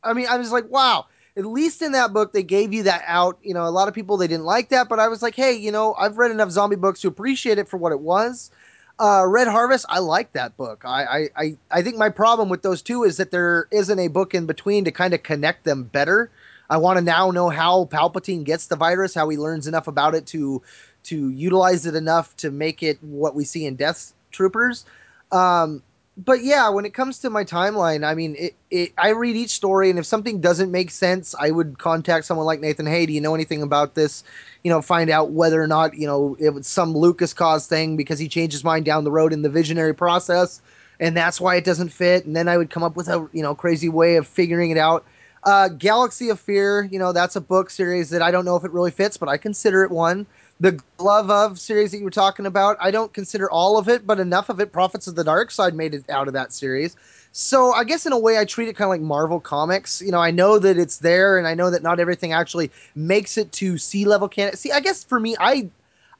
I mean i was like wow at least in that book they gave you that out. You know a lot of people they didn't like that but i was like hey you know i've read enough zombie books to appreciate it for what it was. Uh, red harvest i like that book. I, I i think my problem with those two is that there isn't a book in between to kind of connect them better. I want to now know how Palpatine gets the virus, how he learns enough about it to to utilize it enough to make it what we see in Death Troopers. Um, but yeah, when it comes to my timeline, I mean, it, it, I read each story, and if something doesn't make sense, I would contact someone like Nathan. Hey, do you know anything about this? You know, find out whether or not you know it was some Lucas cause thing because he changed his mind down the road in the visionary process, and that's why it doesn't fit. And then I would come up with a you know crazy way of figuring it out. Uh, Galaxy of Fear, you know, that's a book series that I don't know if it really fits, but I consider it one. The Glove of series that you were talking about, I don't consider all of it, but enough of it. Prophets of the Dark Side made it out of that series. So I guess in a way I treat it kind of like Marvel Comics. You know, I know that it's there, and I know that not everything actually makes it to C level canon. See, I guess for me, I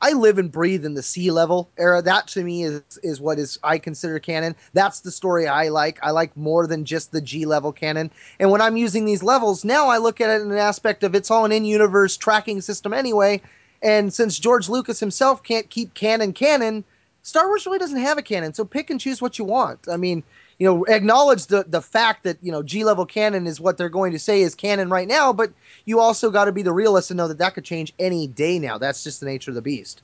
I live and breathe in the C level era. That to me is is what is I consider canon. That's the story I like. I like more than just the G level canon. And when I'm using these levels, now I look at it in an aspect of it's all an in-universe tracking system anyway. And since George Lucas himself can't keep canon canon, Star Wars really doesn't have a canon. So pick and choose what you want. I mean, you know, acknowledge the the fact that you know G level canon is what they're going to say is canon right now, but you also got to be the realist and know that that could change any day now. That's just the nature of the beast.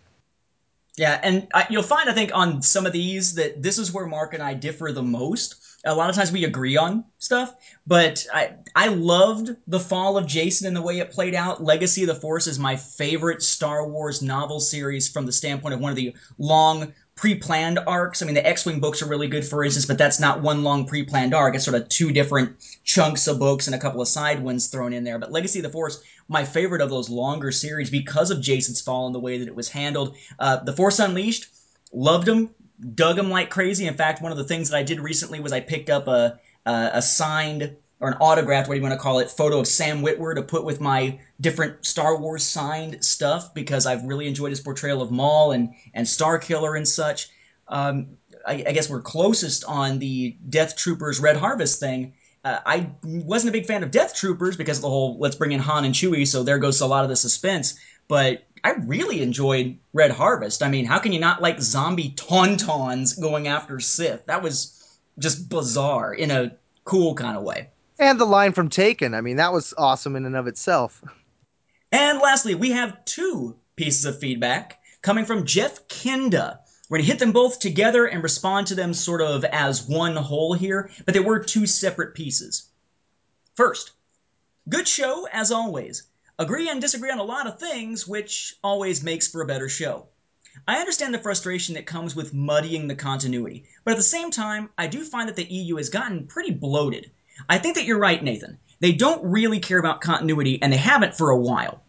Yeah, and I, you'll find I think on some of these that this is where Mark and I differ the most. A lot of times we agree on stuff, but I I loved the fall of Jacen and the way it played out. Legacy of the Force is my favorite Star Wars novel series from the standpoint of one of the long pre-planned arcs. I mean, the X-wing books are really good, for instance, but that's not one long pre-planned arc. It's sort of two different chunks of books and a couple of side ones thrown in there. But Legacy of the Force, my favorite of those longer series because of Jacen's fall and the way that it was handled. Uh, the Force Unleashed, loved them, dug them like crazy. In fact, one of the things that I did recently was I picked up a a, a signed or an autographed, what do you want to call it, photo of Sam Witwer to put with my different Star Wars signed stuff because I've really enjoyed his portrayal of Maul and and Starkiller and such. Um, I, I, guess we're closest on the Death Troopers Red Harvest thing. Uh, I wasn't a big fan of Death Troopers because of the whole let's bring in Han and Chewie, so there goes a lot of the suspense. But I really enjoyed Red Harvest. I mean, how can you not like zombie tauntauns going after Sith? That was just bizarre in a cool kind of way. And the line from Taken. I mean, that was awesome in and of itself. And lastly, we have two pieces of feedback coming from Jeff Kenda. We're going to hit them both together and respond to them sort of as one whole here, but they were two separate pieces. First, good show as always. Agree and disagree on a lot of things, which always makes for a better show. I understand the frustration that comes with muddying the continuity, but at the same time, I do find that the EU has gotten pretty bloated. I think that you're right, Nathan. They don't really care about continuity, and they haven't for a while.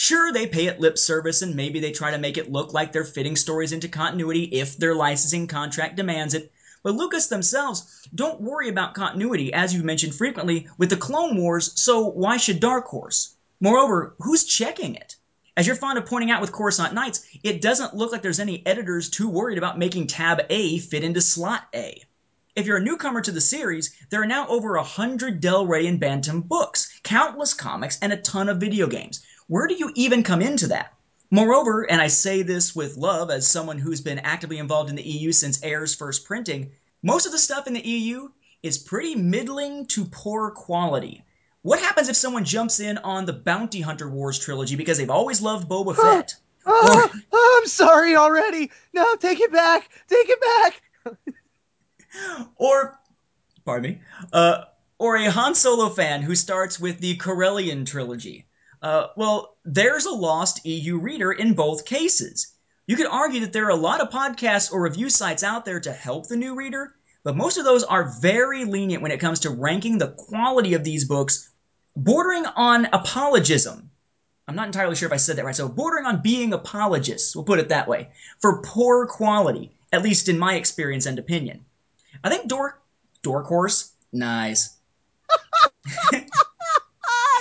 Sure, they pay it lip service and maybe they try to make it look like they're fitting stories into continuity if their licensing contract demands it. But Lucas themselves don't worry about continuity, as you've mentioned frequently, with the Clone Wars, so why should Dark Horse? Moreover, who's checking it? As you're fond of pointing out with Coruscant Nights, it doesn't look like there's any editors too worried about making tab A fit into slot A. If you're a newcomer to the series, there are now over a hundred Del Rey and Bantam books, countless comics, and a ton of video games. Where do you even come into that? Moreover, and I say this with love as someone who's been actively involved in the EU since Heir's first printing, most of the stuff in the EU is pretty middling to poor quality. What happens if someone jumps in on the Bounty Hunter Wars trilogy because they've always loved Boba Fett? Oh, oh, I'm sorry already. No, take it back. Take it back. or, pardon me, uh, or a Han Solo fan who starts with the Corellian trilogy. Uh, well, there's a lost EU reader in both cases. You could argue that there are a lot of podcasts or review sites out there to help the new reader, but most of those are very lenient when it comes to ranking the quality of these books, bordering on apologism. I'm not entirely sure if I said that right, so bordering on being apologists, we'll put it that way, for poor quality, at least in my experience and opinion. I think Dork, Dork Horse, nice.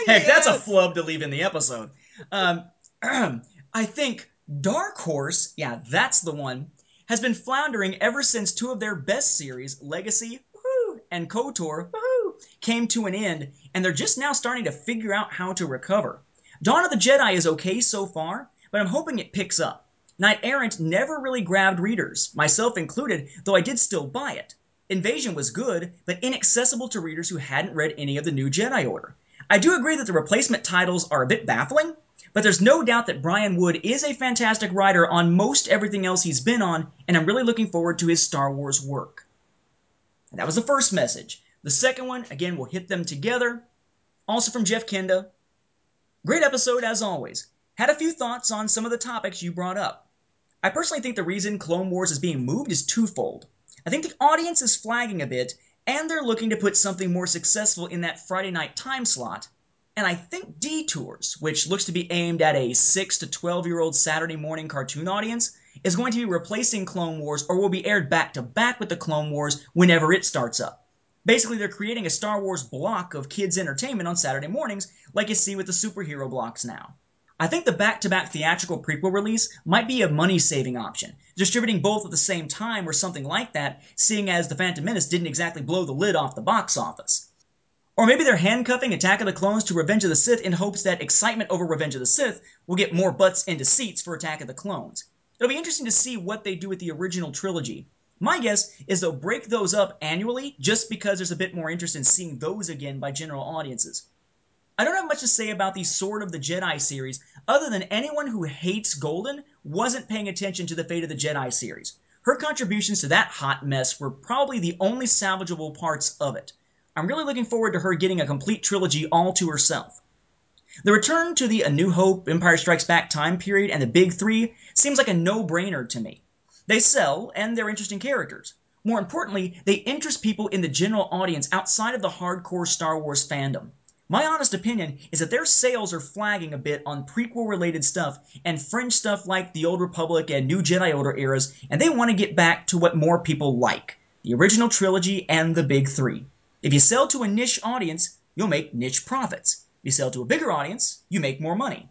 Heck, that's a flub to leave in the episode. Um, I think Dark Horse, yeah, that's the one, has been floundering ever since two of their best series, Legacy woohoo, and KOTOR woohoo, came to an end, and they're just now starting to figure out how to recover. Dawn of the Jedi is okay so far, but I'm hoping it picks up. Knight Errant never really grabbed readers, myself included, though I did still buy it. Invasion was good, but inaccessible to readers who hadn't read any of the new Jedi Order. I do agree that the replacement titles are a bit baffling, but there's no doubt that Brian Wood is a fantastic writer on most everything else he's been on, and I'm really looking forward to his Star Wars work. And that was the first message. The second one, again, we'll hit them together. Also from Jeff Kenda. Great episode as always. Had a few thoughts on some of the topics you brought up. I personally think the reason Clone Wars is being moved is twofold. I think the audience is flagging a bit, and they're looking to put something more successful in that Friday night time slot. And I think Detours, which looks to be aimed at a 6 to 12 year old Saturday morning cartoon audience, is going to be replacing Clone Wars or will be aired back to back with the Clone Wars whenever it starts up. Basically, they're creating a Star Wars block of kids' entertainment on Saturday mornings, like you see with the superhero blocks now. I think the back to back theatrical prequel release might be a money saving option. Distributing both at the same time or something like that, seeing as The Phantom Menace didn't exactly blow the lid off the box office. Or maybe they're handcuffing Attack of the Clones to Revenge of the Sith in hopes that excitement over Revenge of the Sith will get more butts into seats for Attack of the Clones. It'll be interesting to see what they do with the original trilogy. My guess is they'll break those up annually just because there's a bit more interest in seeing those again by general audiences. I don't have much to say about the Sword of the Jedi series, other than anyone who hates Golden wasn't paying attention to the Fate of the Jedi series. Her contributions to that hot mess were probably the only salvageable parts of it. I'm really looking forward to her getting a complete trilogy all to herself. The return to the A New Hope, Empire Strikes Back time period, and the Big Three seems like a no brainer to me. They sell, and they're interesting characters. More importantly, they interest people in the general audience outside of the hardcore Star Wars fandom. My honest opinion is that their sales are flagging a bit on prequel related stuff and fringe stuff like the Old Republic and New Jedi Order eras, and they want to get back to what more people like the original trilogy and the big three. If you sell to a niche audience, you'll make niche profits. If you sell to a bigger audience, you make more money.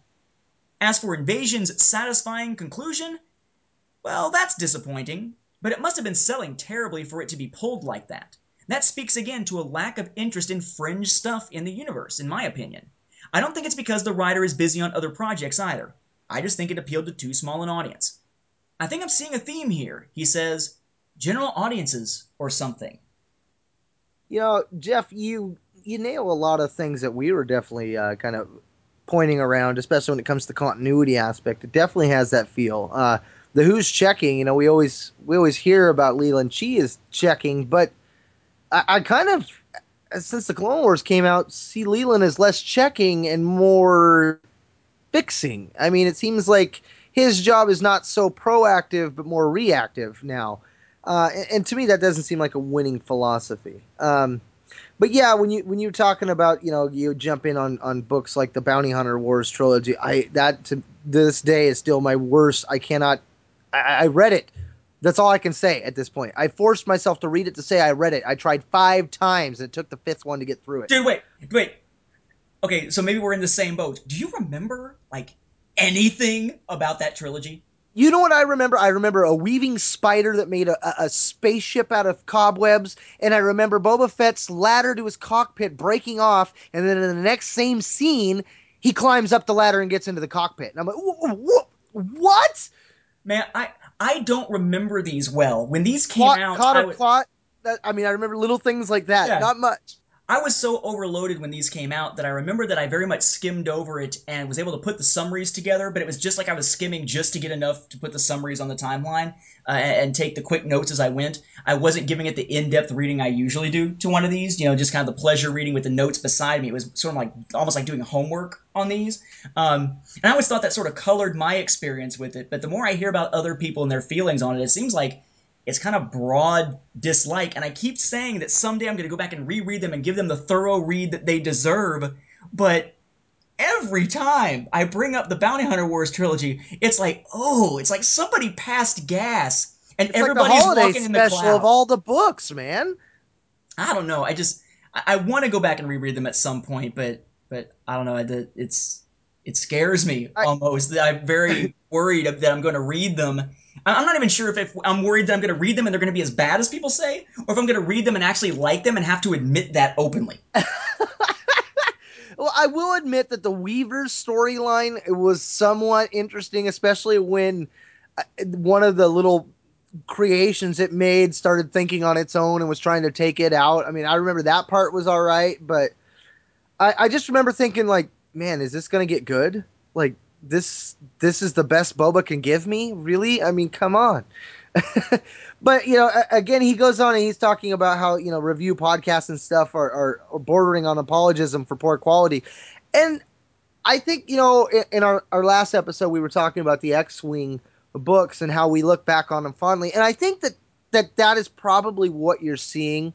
As for Invasion's satisfying conclusion, well, that's disappointing, but it must have been selling terribly for it to be pulled like that. That speaks again to a lack of interest in fringe stuff in the universe, in my opinion. I don't think it's because the writer is busy on other projects either. I just think it appealed to too small an audience. I think I'm seeing a theme here. He says, general audiences or something. You know, Jeff, you you nail a lot of things that we were definitely uh, kind of pointing around, especially when it comes to the continuity aspect. It definitely has that feel. Uh, the who's checking, you know, we always we always hear about Leland Chee is checking, but I, I kind of since the Clone Wars came out, see Leland is less checking and more fixing. I mean, it seems like his job is not so proactive but more reactive now. Uh, and, and, to me, that doesn't seem like a winning philosophy. Um, but yeah, when you when you're talking about you know you jump in on on books like the Bounty Hunter Wars trilogy, I that to this day is still my worst. I cannot. I, I read it. That's all I can say at this point. I forced myself to read it to say I read it. I tried five times and it took the fifth one to get through it. Dude, wait, wait. Okay, so maybe we're in the same boat. Do you remember like anything about that trilogy? You know what I remember? I remember a weaving spider that made a, a, spaceship out of cobwebs, and I remember Boba Fett's ladder to his cockpit breaking off, and then in the next same scene, he climbs up the ladder and gets into the cockpit. And I'm like, "Wh- wh- what? Man, I I don't remember these well. When these came Plot, out, caught I a was, plot? That, I mean, I remember little things like that. Yeah. Not much. I was so overloaded when these came out that I remember that I very much skimmed over it and was able to put the summaries together, but it was just like I was skimming just to get enough to put the summaries on the timeline uh, and take the quick notes as I went. I wasn't giving it the in-depth reading I usually do to one of these, you know, just kind of the pleasure reading with the notes beside me. It was sort of like almost like doing homework on these. Um, and I always thought that sort of colored my experience with it, but the more I hear about other people and their feelings on it, it seems like it's kind of broad dislike. And I keep saying that someday I'm going to go back and reread them and give them the thorough read that they deserve. But every time I bring up the Bounty Hunter Wars trilogy, it's like, oh, it's like somebody passed gas and It's like the everybody's holiday walking in the special clouds. of all the books, man. I don't know. I just I, I want to go back and reread them at some point, but but I don't know. I- It's it scares me I- almost. that I'm very worried that I'm going to read them. I'm not even sure if, if I'm worried that I'm going to read them and they're going to be as bad as people say, or if I'm going to read them and actually like them and have to admit that openly. Well, I will admit that the Weavers storyline was somewhat interesting, especially when uh, one of the little creations it made started thinking on its own and was trying to take it out. I mean, I remember that part was all right, but I, I just remember thinking, like, man, is this going to get good? Like, this this is the best Boba can give me? Really? I mean, come on. but you know, again, he goes on and he's talking about how you know review podcasts and stuff are, are, are bordering on apologism for poor quality, and I think you know in, in our our last episode we were talking about the X-wing books and how we look back on them fondly, and I think that that that is probably what you're seeing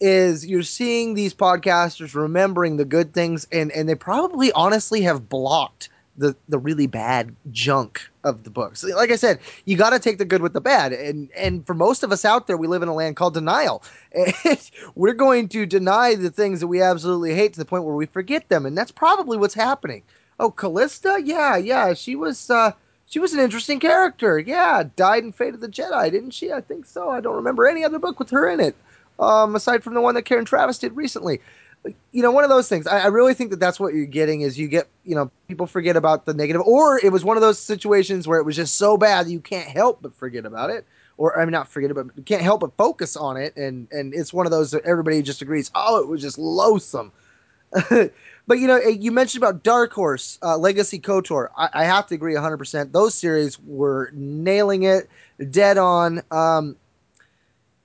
is you're seeing these podcasters remembering the good things and and they probably honestly have blocked the the really bad junk of the books. Like I said, you got to take the good with the bad, and and for most of us out there, we live in a land called denial. And we're going to deny the things that we absolutely hate to the point where we forget them, and that's probably what's happening. Oh, Callista, yeah, yeah, she was uh, she was an interesting character. Yeah, died in Fate of the Jedi, didn't she? I think so. I don't remember any other book with her in it, um, aside from the one that Karen Traviss did recently you know, one of those things. I, I really think that that's what you're getting is you get, you know, people forget about the negative, or it was one of those situations where it was just so bad you can't help but forget about it, or I mean, not forget about, you can't help but focus on it, and and it's one of those that everybody just agrees, oh, it was just loathsome. but you know, eh, you mentioned about Dark Horse, uh, Legacy Kotor. I, I have to agree 100. percent Those series were nailing it, dead on. Um,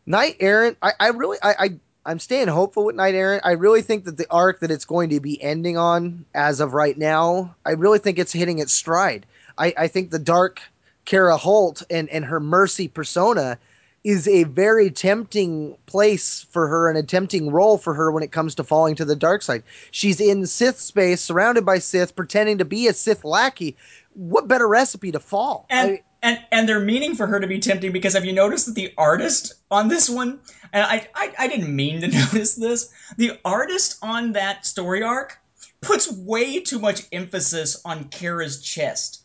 Knight Errant, I, I really, I, I I'm staying hopeful with Knight Errant. I really think that the arc that it's going to be ending on, as of right now, I really think it's hitting its stride. I, I think the dark Kerra Holt and, and her mercy persona is a very tempting place for her and a tempting role for her when it comes to falling to the dark side. She's in Sith space, surrounded by Sith, pretending to be a Sith lackey. What better recipe to fall? And I- and and they're meaning for her to be tempting because have you noticed that the artist on this one and I, I I didn't mean to notice this the artist on that story arc puts way too much emphasis on Kerra's chest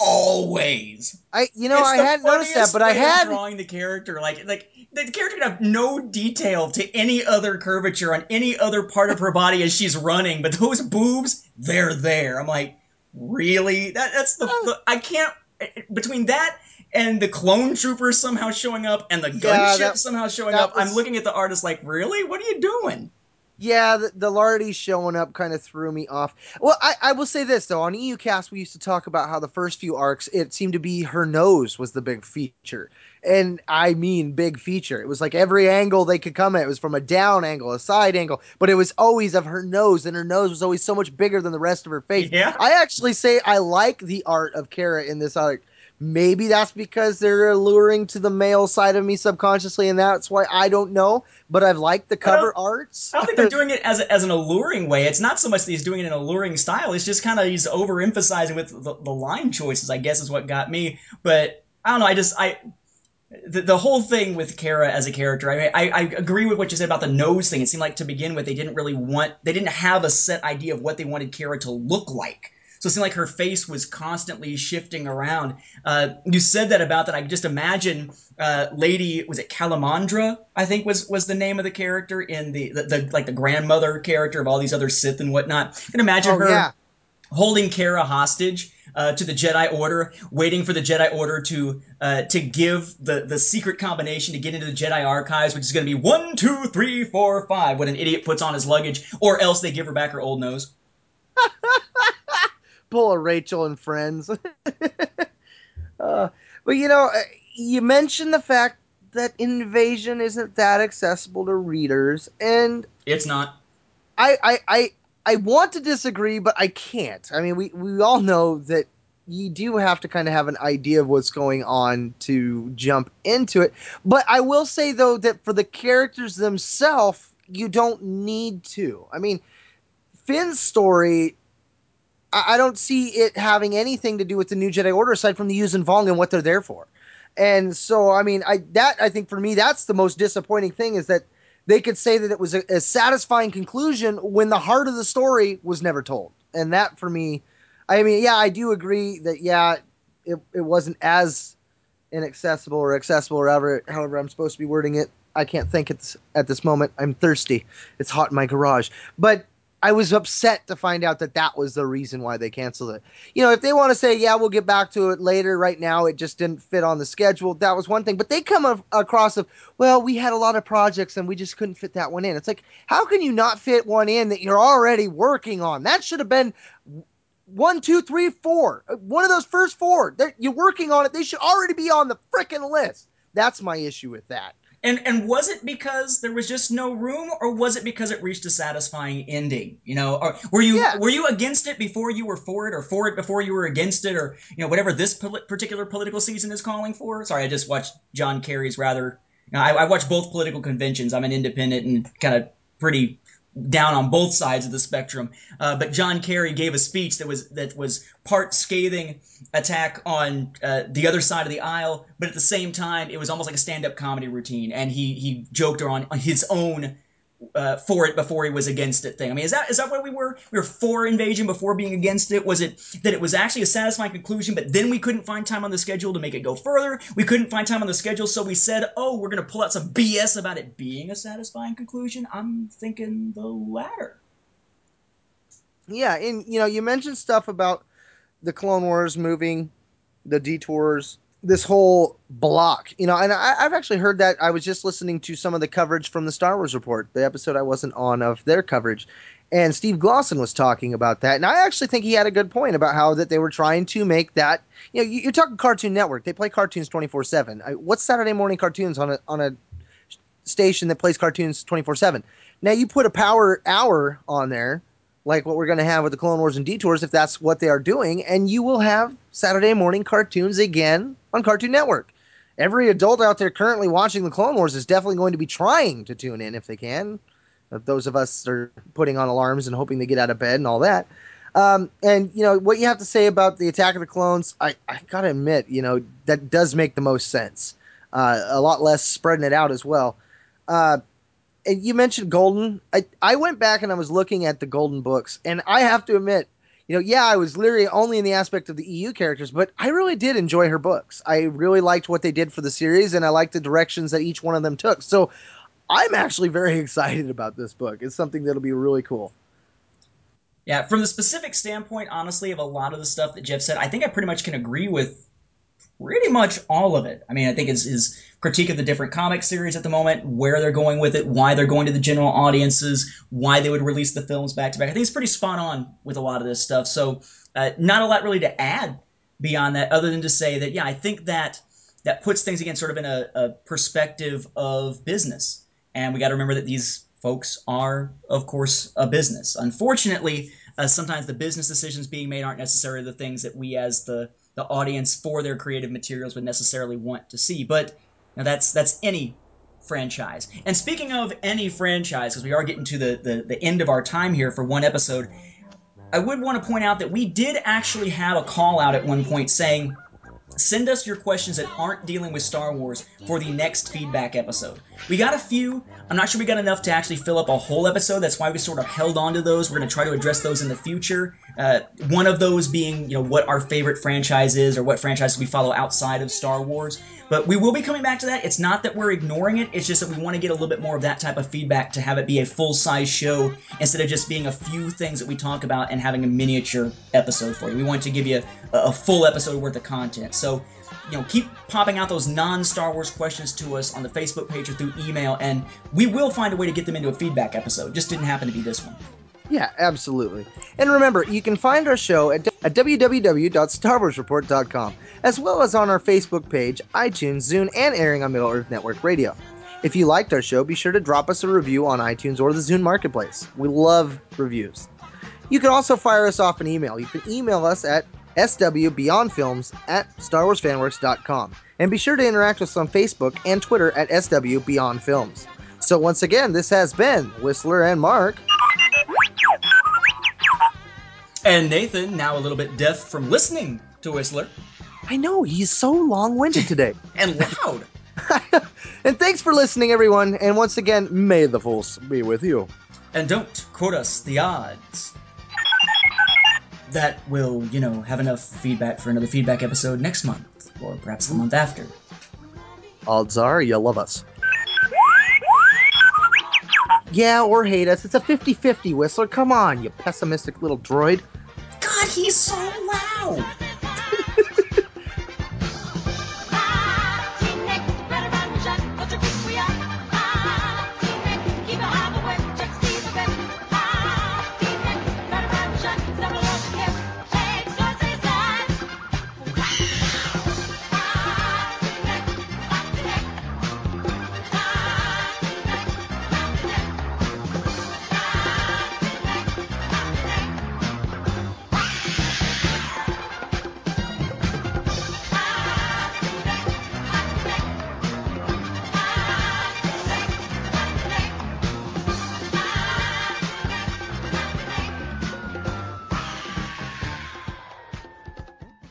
always I, you know, It's I hadn't noticed that, but I had drawing the character like like the character could have no detail to any other curvature on any other part of her body as she's running, but those boobs, they're there. I'm like, really? That that's the, the I can't between that and the clone troopers somehow showing up and the gunship that- somehow showing up. I'm looking at the artist like, really? What are you doing? Yeah, the, the Lardy showing up kind of threw me off. Well, I, I will say this though, on EUcast we used to talk about how the first few arcs it seemed to be her nose was the big feature, and I mean big feature. It was like every angle they could come at it was from a down angle, a side angle, but it was always of her nose, and her nose was always so much bigger than the rest of her face. Yeah. I actually say I like the art of Kerra in this art. maybe that's because they're alluring to the male side of me subconsciously, and that's why I don't know. But I've liked the cover arts. I don't think they're doing it as, a, as an alluring way. It's not so much that he's doing it in an alluring style. It's just kind of he's overemphasizing with the, the line choices. I guess is what got me. But I don't know. I just I the, the whole thing with Kerra as a character, I, mean, I I agree with what you said about the nose thing. It seemed like to begin with, they didn't really want, they didn't have a set idea of what they wanted Kerra to look like. So it seemed like her face was constantly shifting around. Uh, you said that about that. I could just imagine uh, Lady was it Calamandra? I think was was the name of the character in the, the, the like the grandmother character of all these other Sith and whatnot. I can imagine Oh, her yeah. Holding Kerra hostage uh, to the Jedi Order, waiting for the Jedi Order to uh, to give the the secret combination to get into the Jedi archives, which is going to be one, two, three, four, five. When an idiot puts on his luggage, or else they give her back her old nose. pull a Rachel and Friends. uh, but you know, uh, you mentioned the fact that Invasion isn't that accessible to readers, and It's not. I, I, I, I want to disagree, but I can't. I mean, we, we all know that you do have to kind of have an idea of what's going on to jump into it. But I will say though that for the characters themselves, you don't need to. I mean, Finn's story, I, don't see it having anything to do with the New Jedi Order aside from the Yuuzhan Vong and what they're there for. And so, I mean, I that I think for me that's the most disappointing thing is that they could say that it was a, a satisfying conclusion when the heart of the story was never told. And that for me, I mean, yeah, I do agree that yeah, it, it wasn't as inaccessible or accessible or however, however I'm supposed to be wording it. I can't think this, at this moment. I'm thirsty. It's hot in my garage. But I was upset to find out that that was the reason why they canceled it. You know, if they want to say, yeah, we'll get back to it later, right now it just didn't fit on the schedule, that was one thing. But they come across of, well, we had a lot of projects and we just couldn't fit that one in. It's like, how can you not fit one in that you're already working on? That should have been one, two, three, four. Uh, One of those first four. They're, you're working on it. They should already be on the freaking list. That's my issue with that. And and was it because there was just no room, or was it because it reached a satisfying ending? You know, or were you Yeah. were you against it before you were for it, or for it before you were against it, or you know whatever this poli- particular political season is calling for? Sorry, I just watched John Kerry's rather. You know, I, I watch both political conventions. I'm an independent and kind of pretty down on both sides of the spectrum. Uh, but John Kerry gave a speech that was that was part scathing attack on uh, the other side of the aisle, but at the same time, it was almost like a stand-up comedy routine, and he he joked on, on his own. Uh, for it before he was against it thing. I mean, is that is that where we were? We were for invasion before being against it. Was it that it was actually a satisfying conclusion, but then we couldn't find time on the schedule to make it go further? We couldn't find time on the schedule, so we said, "Oh, we're going to pull out some BS about it being a satisfying conclusion." I'm thinking the latter. Yeah, and you know, you mentioned stuff about the Clone Wars moving, the detours, this whole block. You know, and I, I've actually heard that. I was just listening to some of the coverage from the Star Wars Report, the episode I wasn't on of their coverage, and Steve Glosson was talking about that, and I actually think he had a good point about how that they were trying to make that. You know, you- you're talking Cartoon Network; they play cartoons 24 seven. What's Saturday morning cartoons on a on a station that plays cartoons 24 7? Now you put a power hour on there like what we're going to have with the Clone Wars and Detours, if that's what they are doing, and you will have Saturday morning cartoons again on Cartoon Network. Every adult out there currently watching the Clone Wars is definitely going to be trying to tune in if they can. Those of us are putting on alarms and hoping they get out of bed and all that. Um, and you know what you have to say about the Attack of the Clones, I, I gotta admit, you know that does make the most sense. Uh, a lot less spreading it out as well. Uh, you mentioned Golden. I, I went back and I was looking at the Golden books, and I have to admit, you know, yeah, I was literally only in the aspect of the EU characters, but I really did enjoy her books. I really liked what they did for the series, and I liked the directions that each one of them took. So I'm actually very excited about this book. It's something that'll be really cool. Yeah, from the specific standpoint, honestly, of a lot of the stuff that Jeff said, I think I pretty much can agree with pretty much all of it. I mean, I think his, his critique of the different comic series at the moment, where they're going with it, why they're going to the general audiences, why they would release the films back to back. I think it's pretty spot on with a lot of this stuff. So, uh, not a lot really to add beyond that, other than to say that, yeah, I think that that puts things again sort of in a, a perspective of business. And we got to remember that these folks are, of course, a business. Unfortunately, uh, sometimes the business decisions being made aren't necessarily the things that we, as the the audience for their creative materials, would necessarily want to see. But now that's that's any franchise. And speaking of any franchise, because we are getting to the, the the end of our time here for one episode, I would want to point out that we did actually have a call out at one point saying Send us your questions that aren't dealing with Star Wars for the next feedback episode. We got a few. I'm not sure we got enough to actually fill up a whole episode. That's why we sort of held on to those. We're going to try to address those in the future. Uh, one of those being, you know, what our favorite franchise is or what franchises we follow outside of Star Wars. But we will be coming back to that. It's not that we're ignoring it. It's just that we want to get a little bit more of that type of feedback to have it be a full size show instead of just being a few things that we talk about and having a miniature episode for you. We want to give you a, a full episode worth of content. So you know, keep popping out those non-Star Wars questions to us on the Facebook page or through email, and we will find a way to get them into a feedback episode. Just didn't happen to be this one. Yeah, absolutely. And remember, you can find our show at, at www.starwarsreport.com, as well as on our Facebook page, iTunes, Zune, and airing on Middle Earth Network Radio. If you liked our show, be sure to drop us a review on iTunes or the Zune Marketplace. We love reviews. You can also fire us off an email. You can email us at swbeyondfilms at starwarsfanworks.com. And be sure to interact with us on Facebook and Twitter at swbeyondfilms. So once again, this has been Whistler and Mark. And Nathan, now a little bit deaf from listening to Whistler. I know, he's so long winded today. and loud. and thanks for listening, everyone. And once again, may the force be with you. And don't quote us the odds. That will, you know, have enough feedback for another feedback episode next month, or perhaps the month after. Odds are you love us. Yeah, or hate us. It's a 50 50, Whistler. Come on, you pessimistic little droid. God, he's so loud!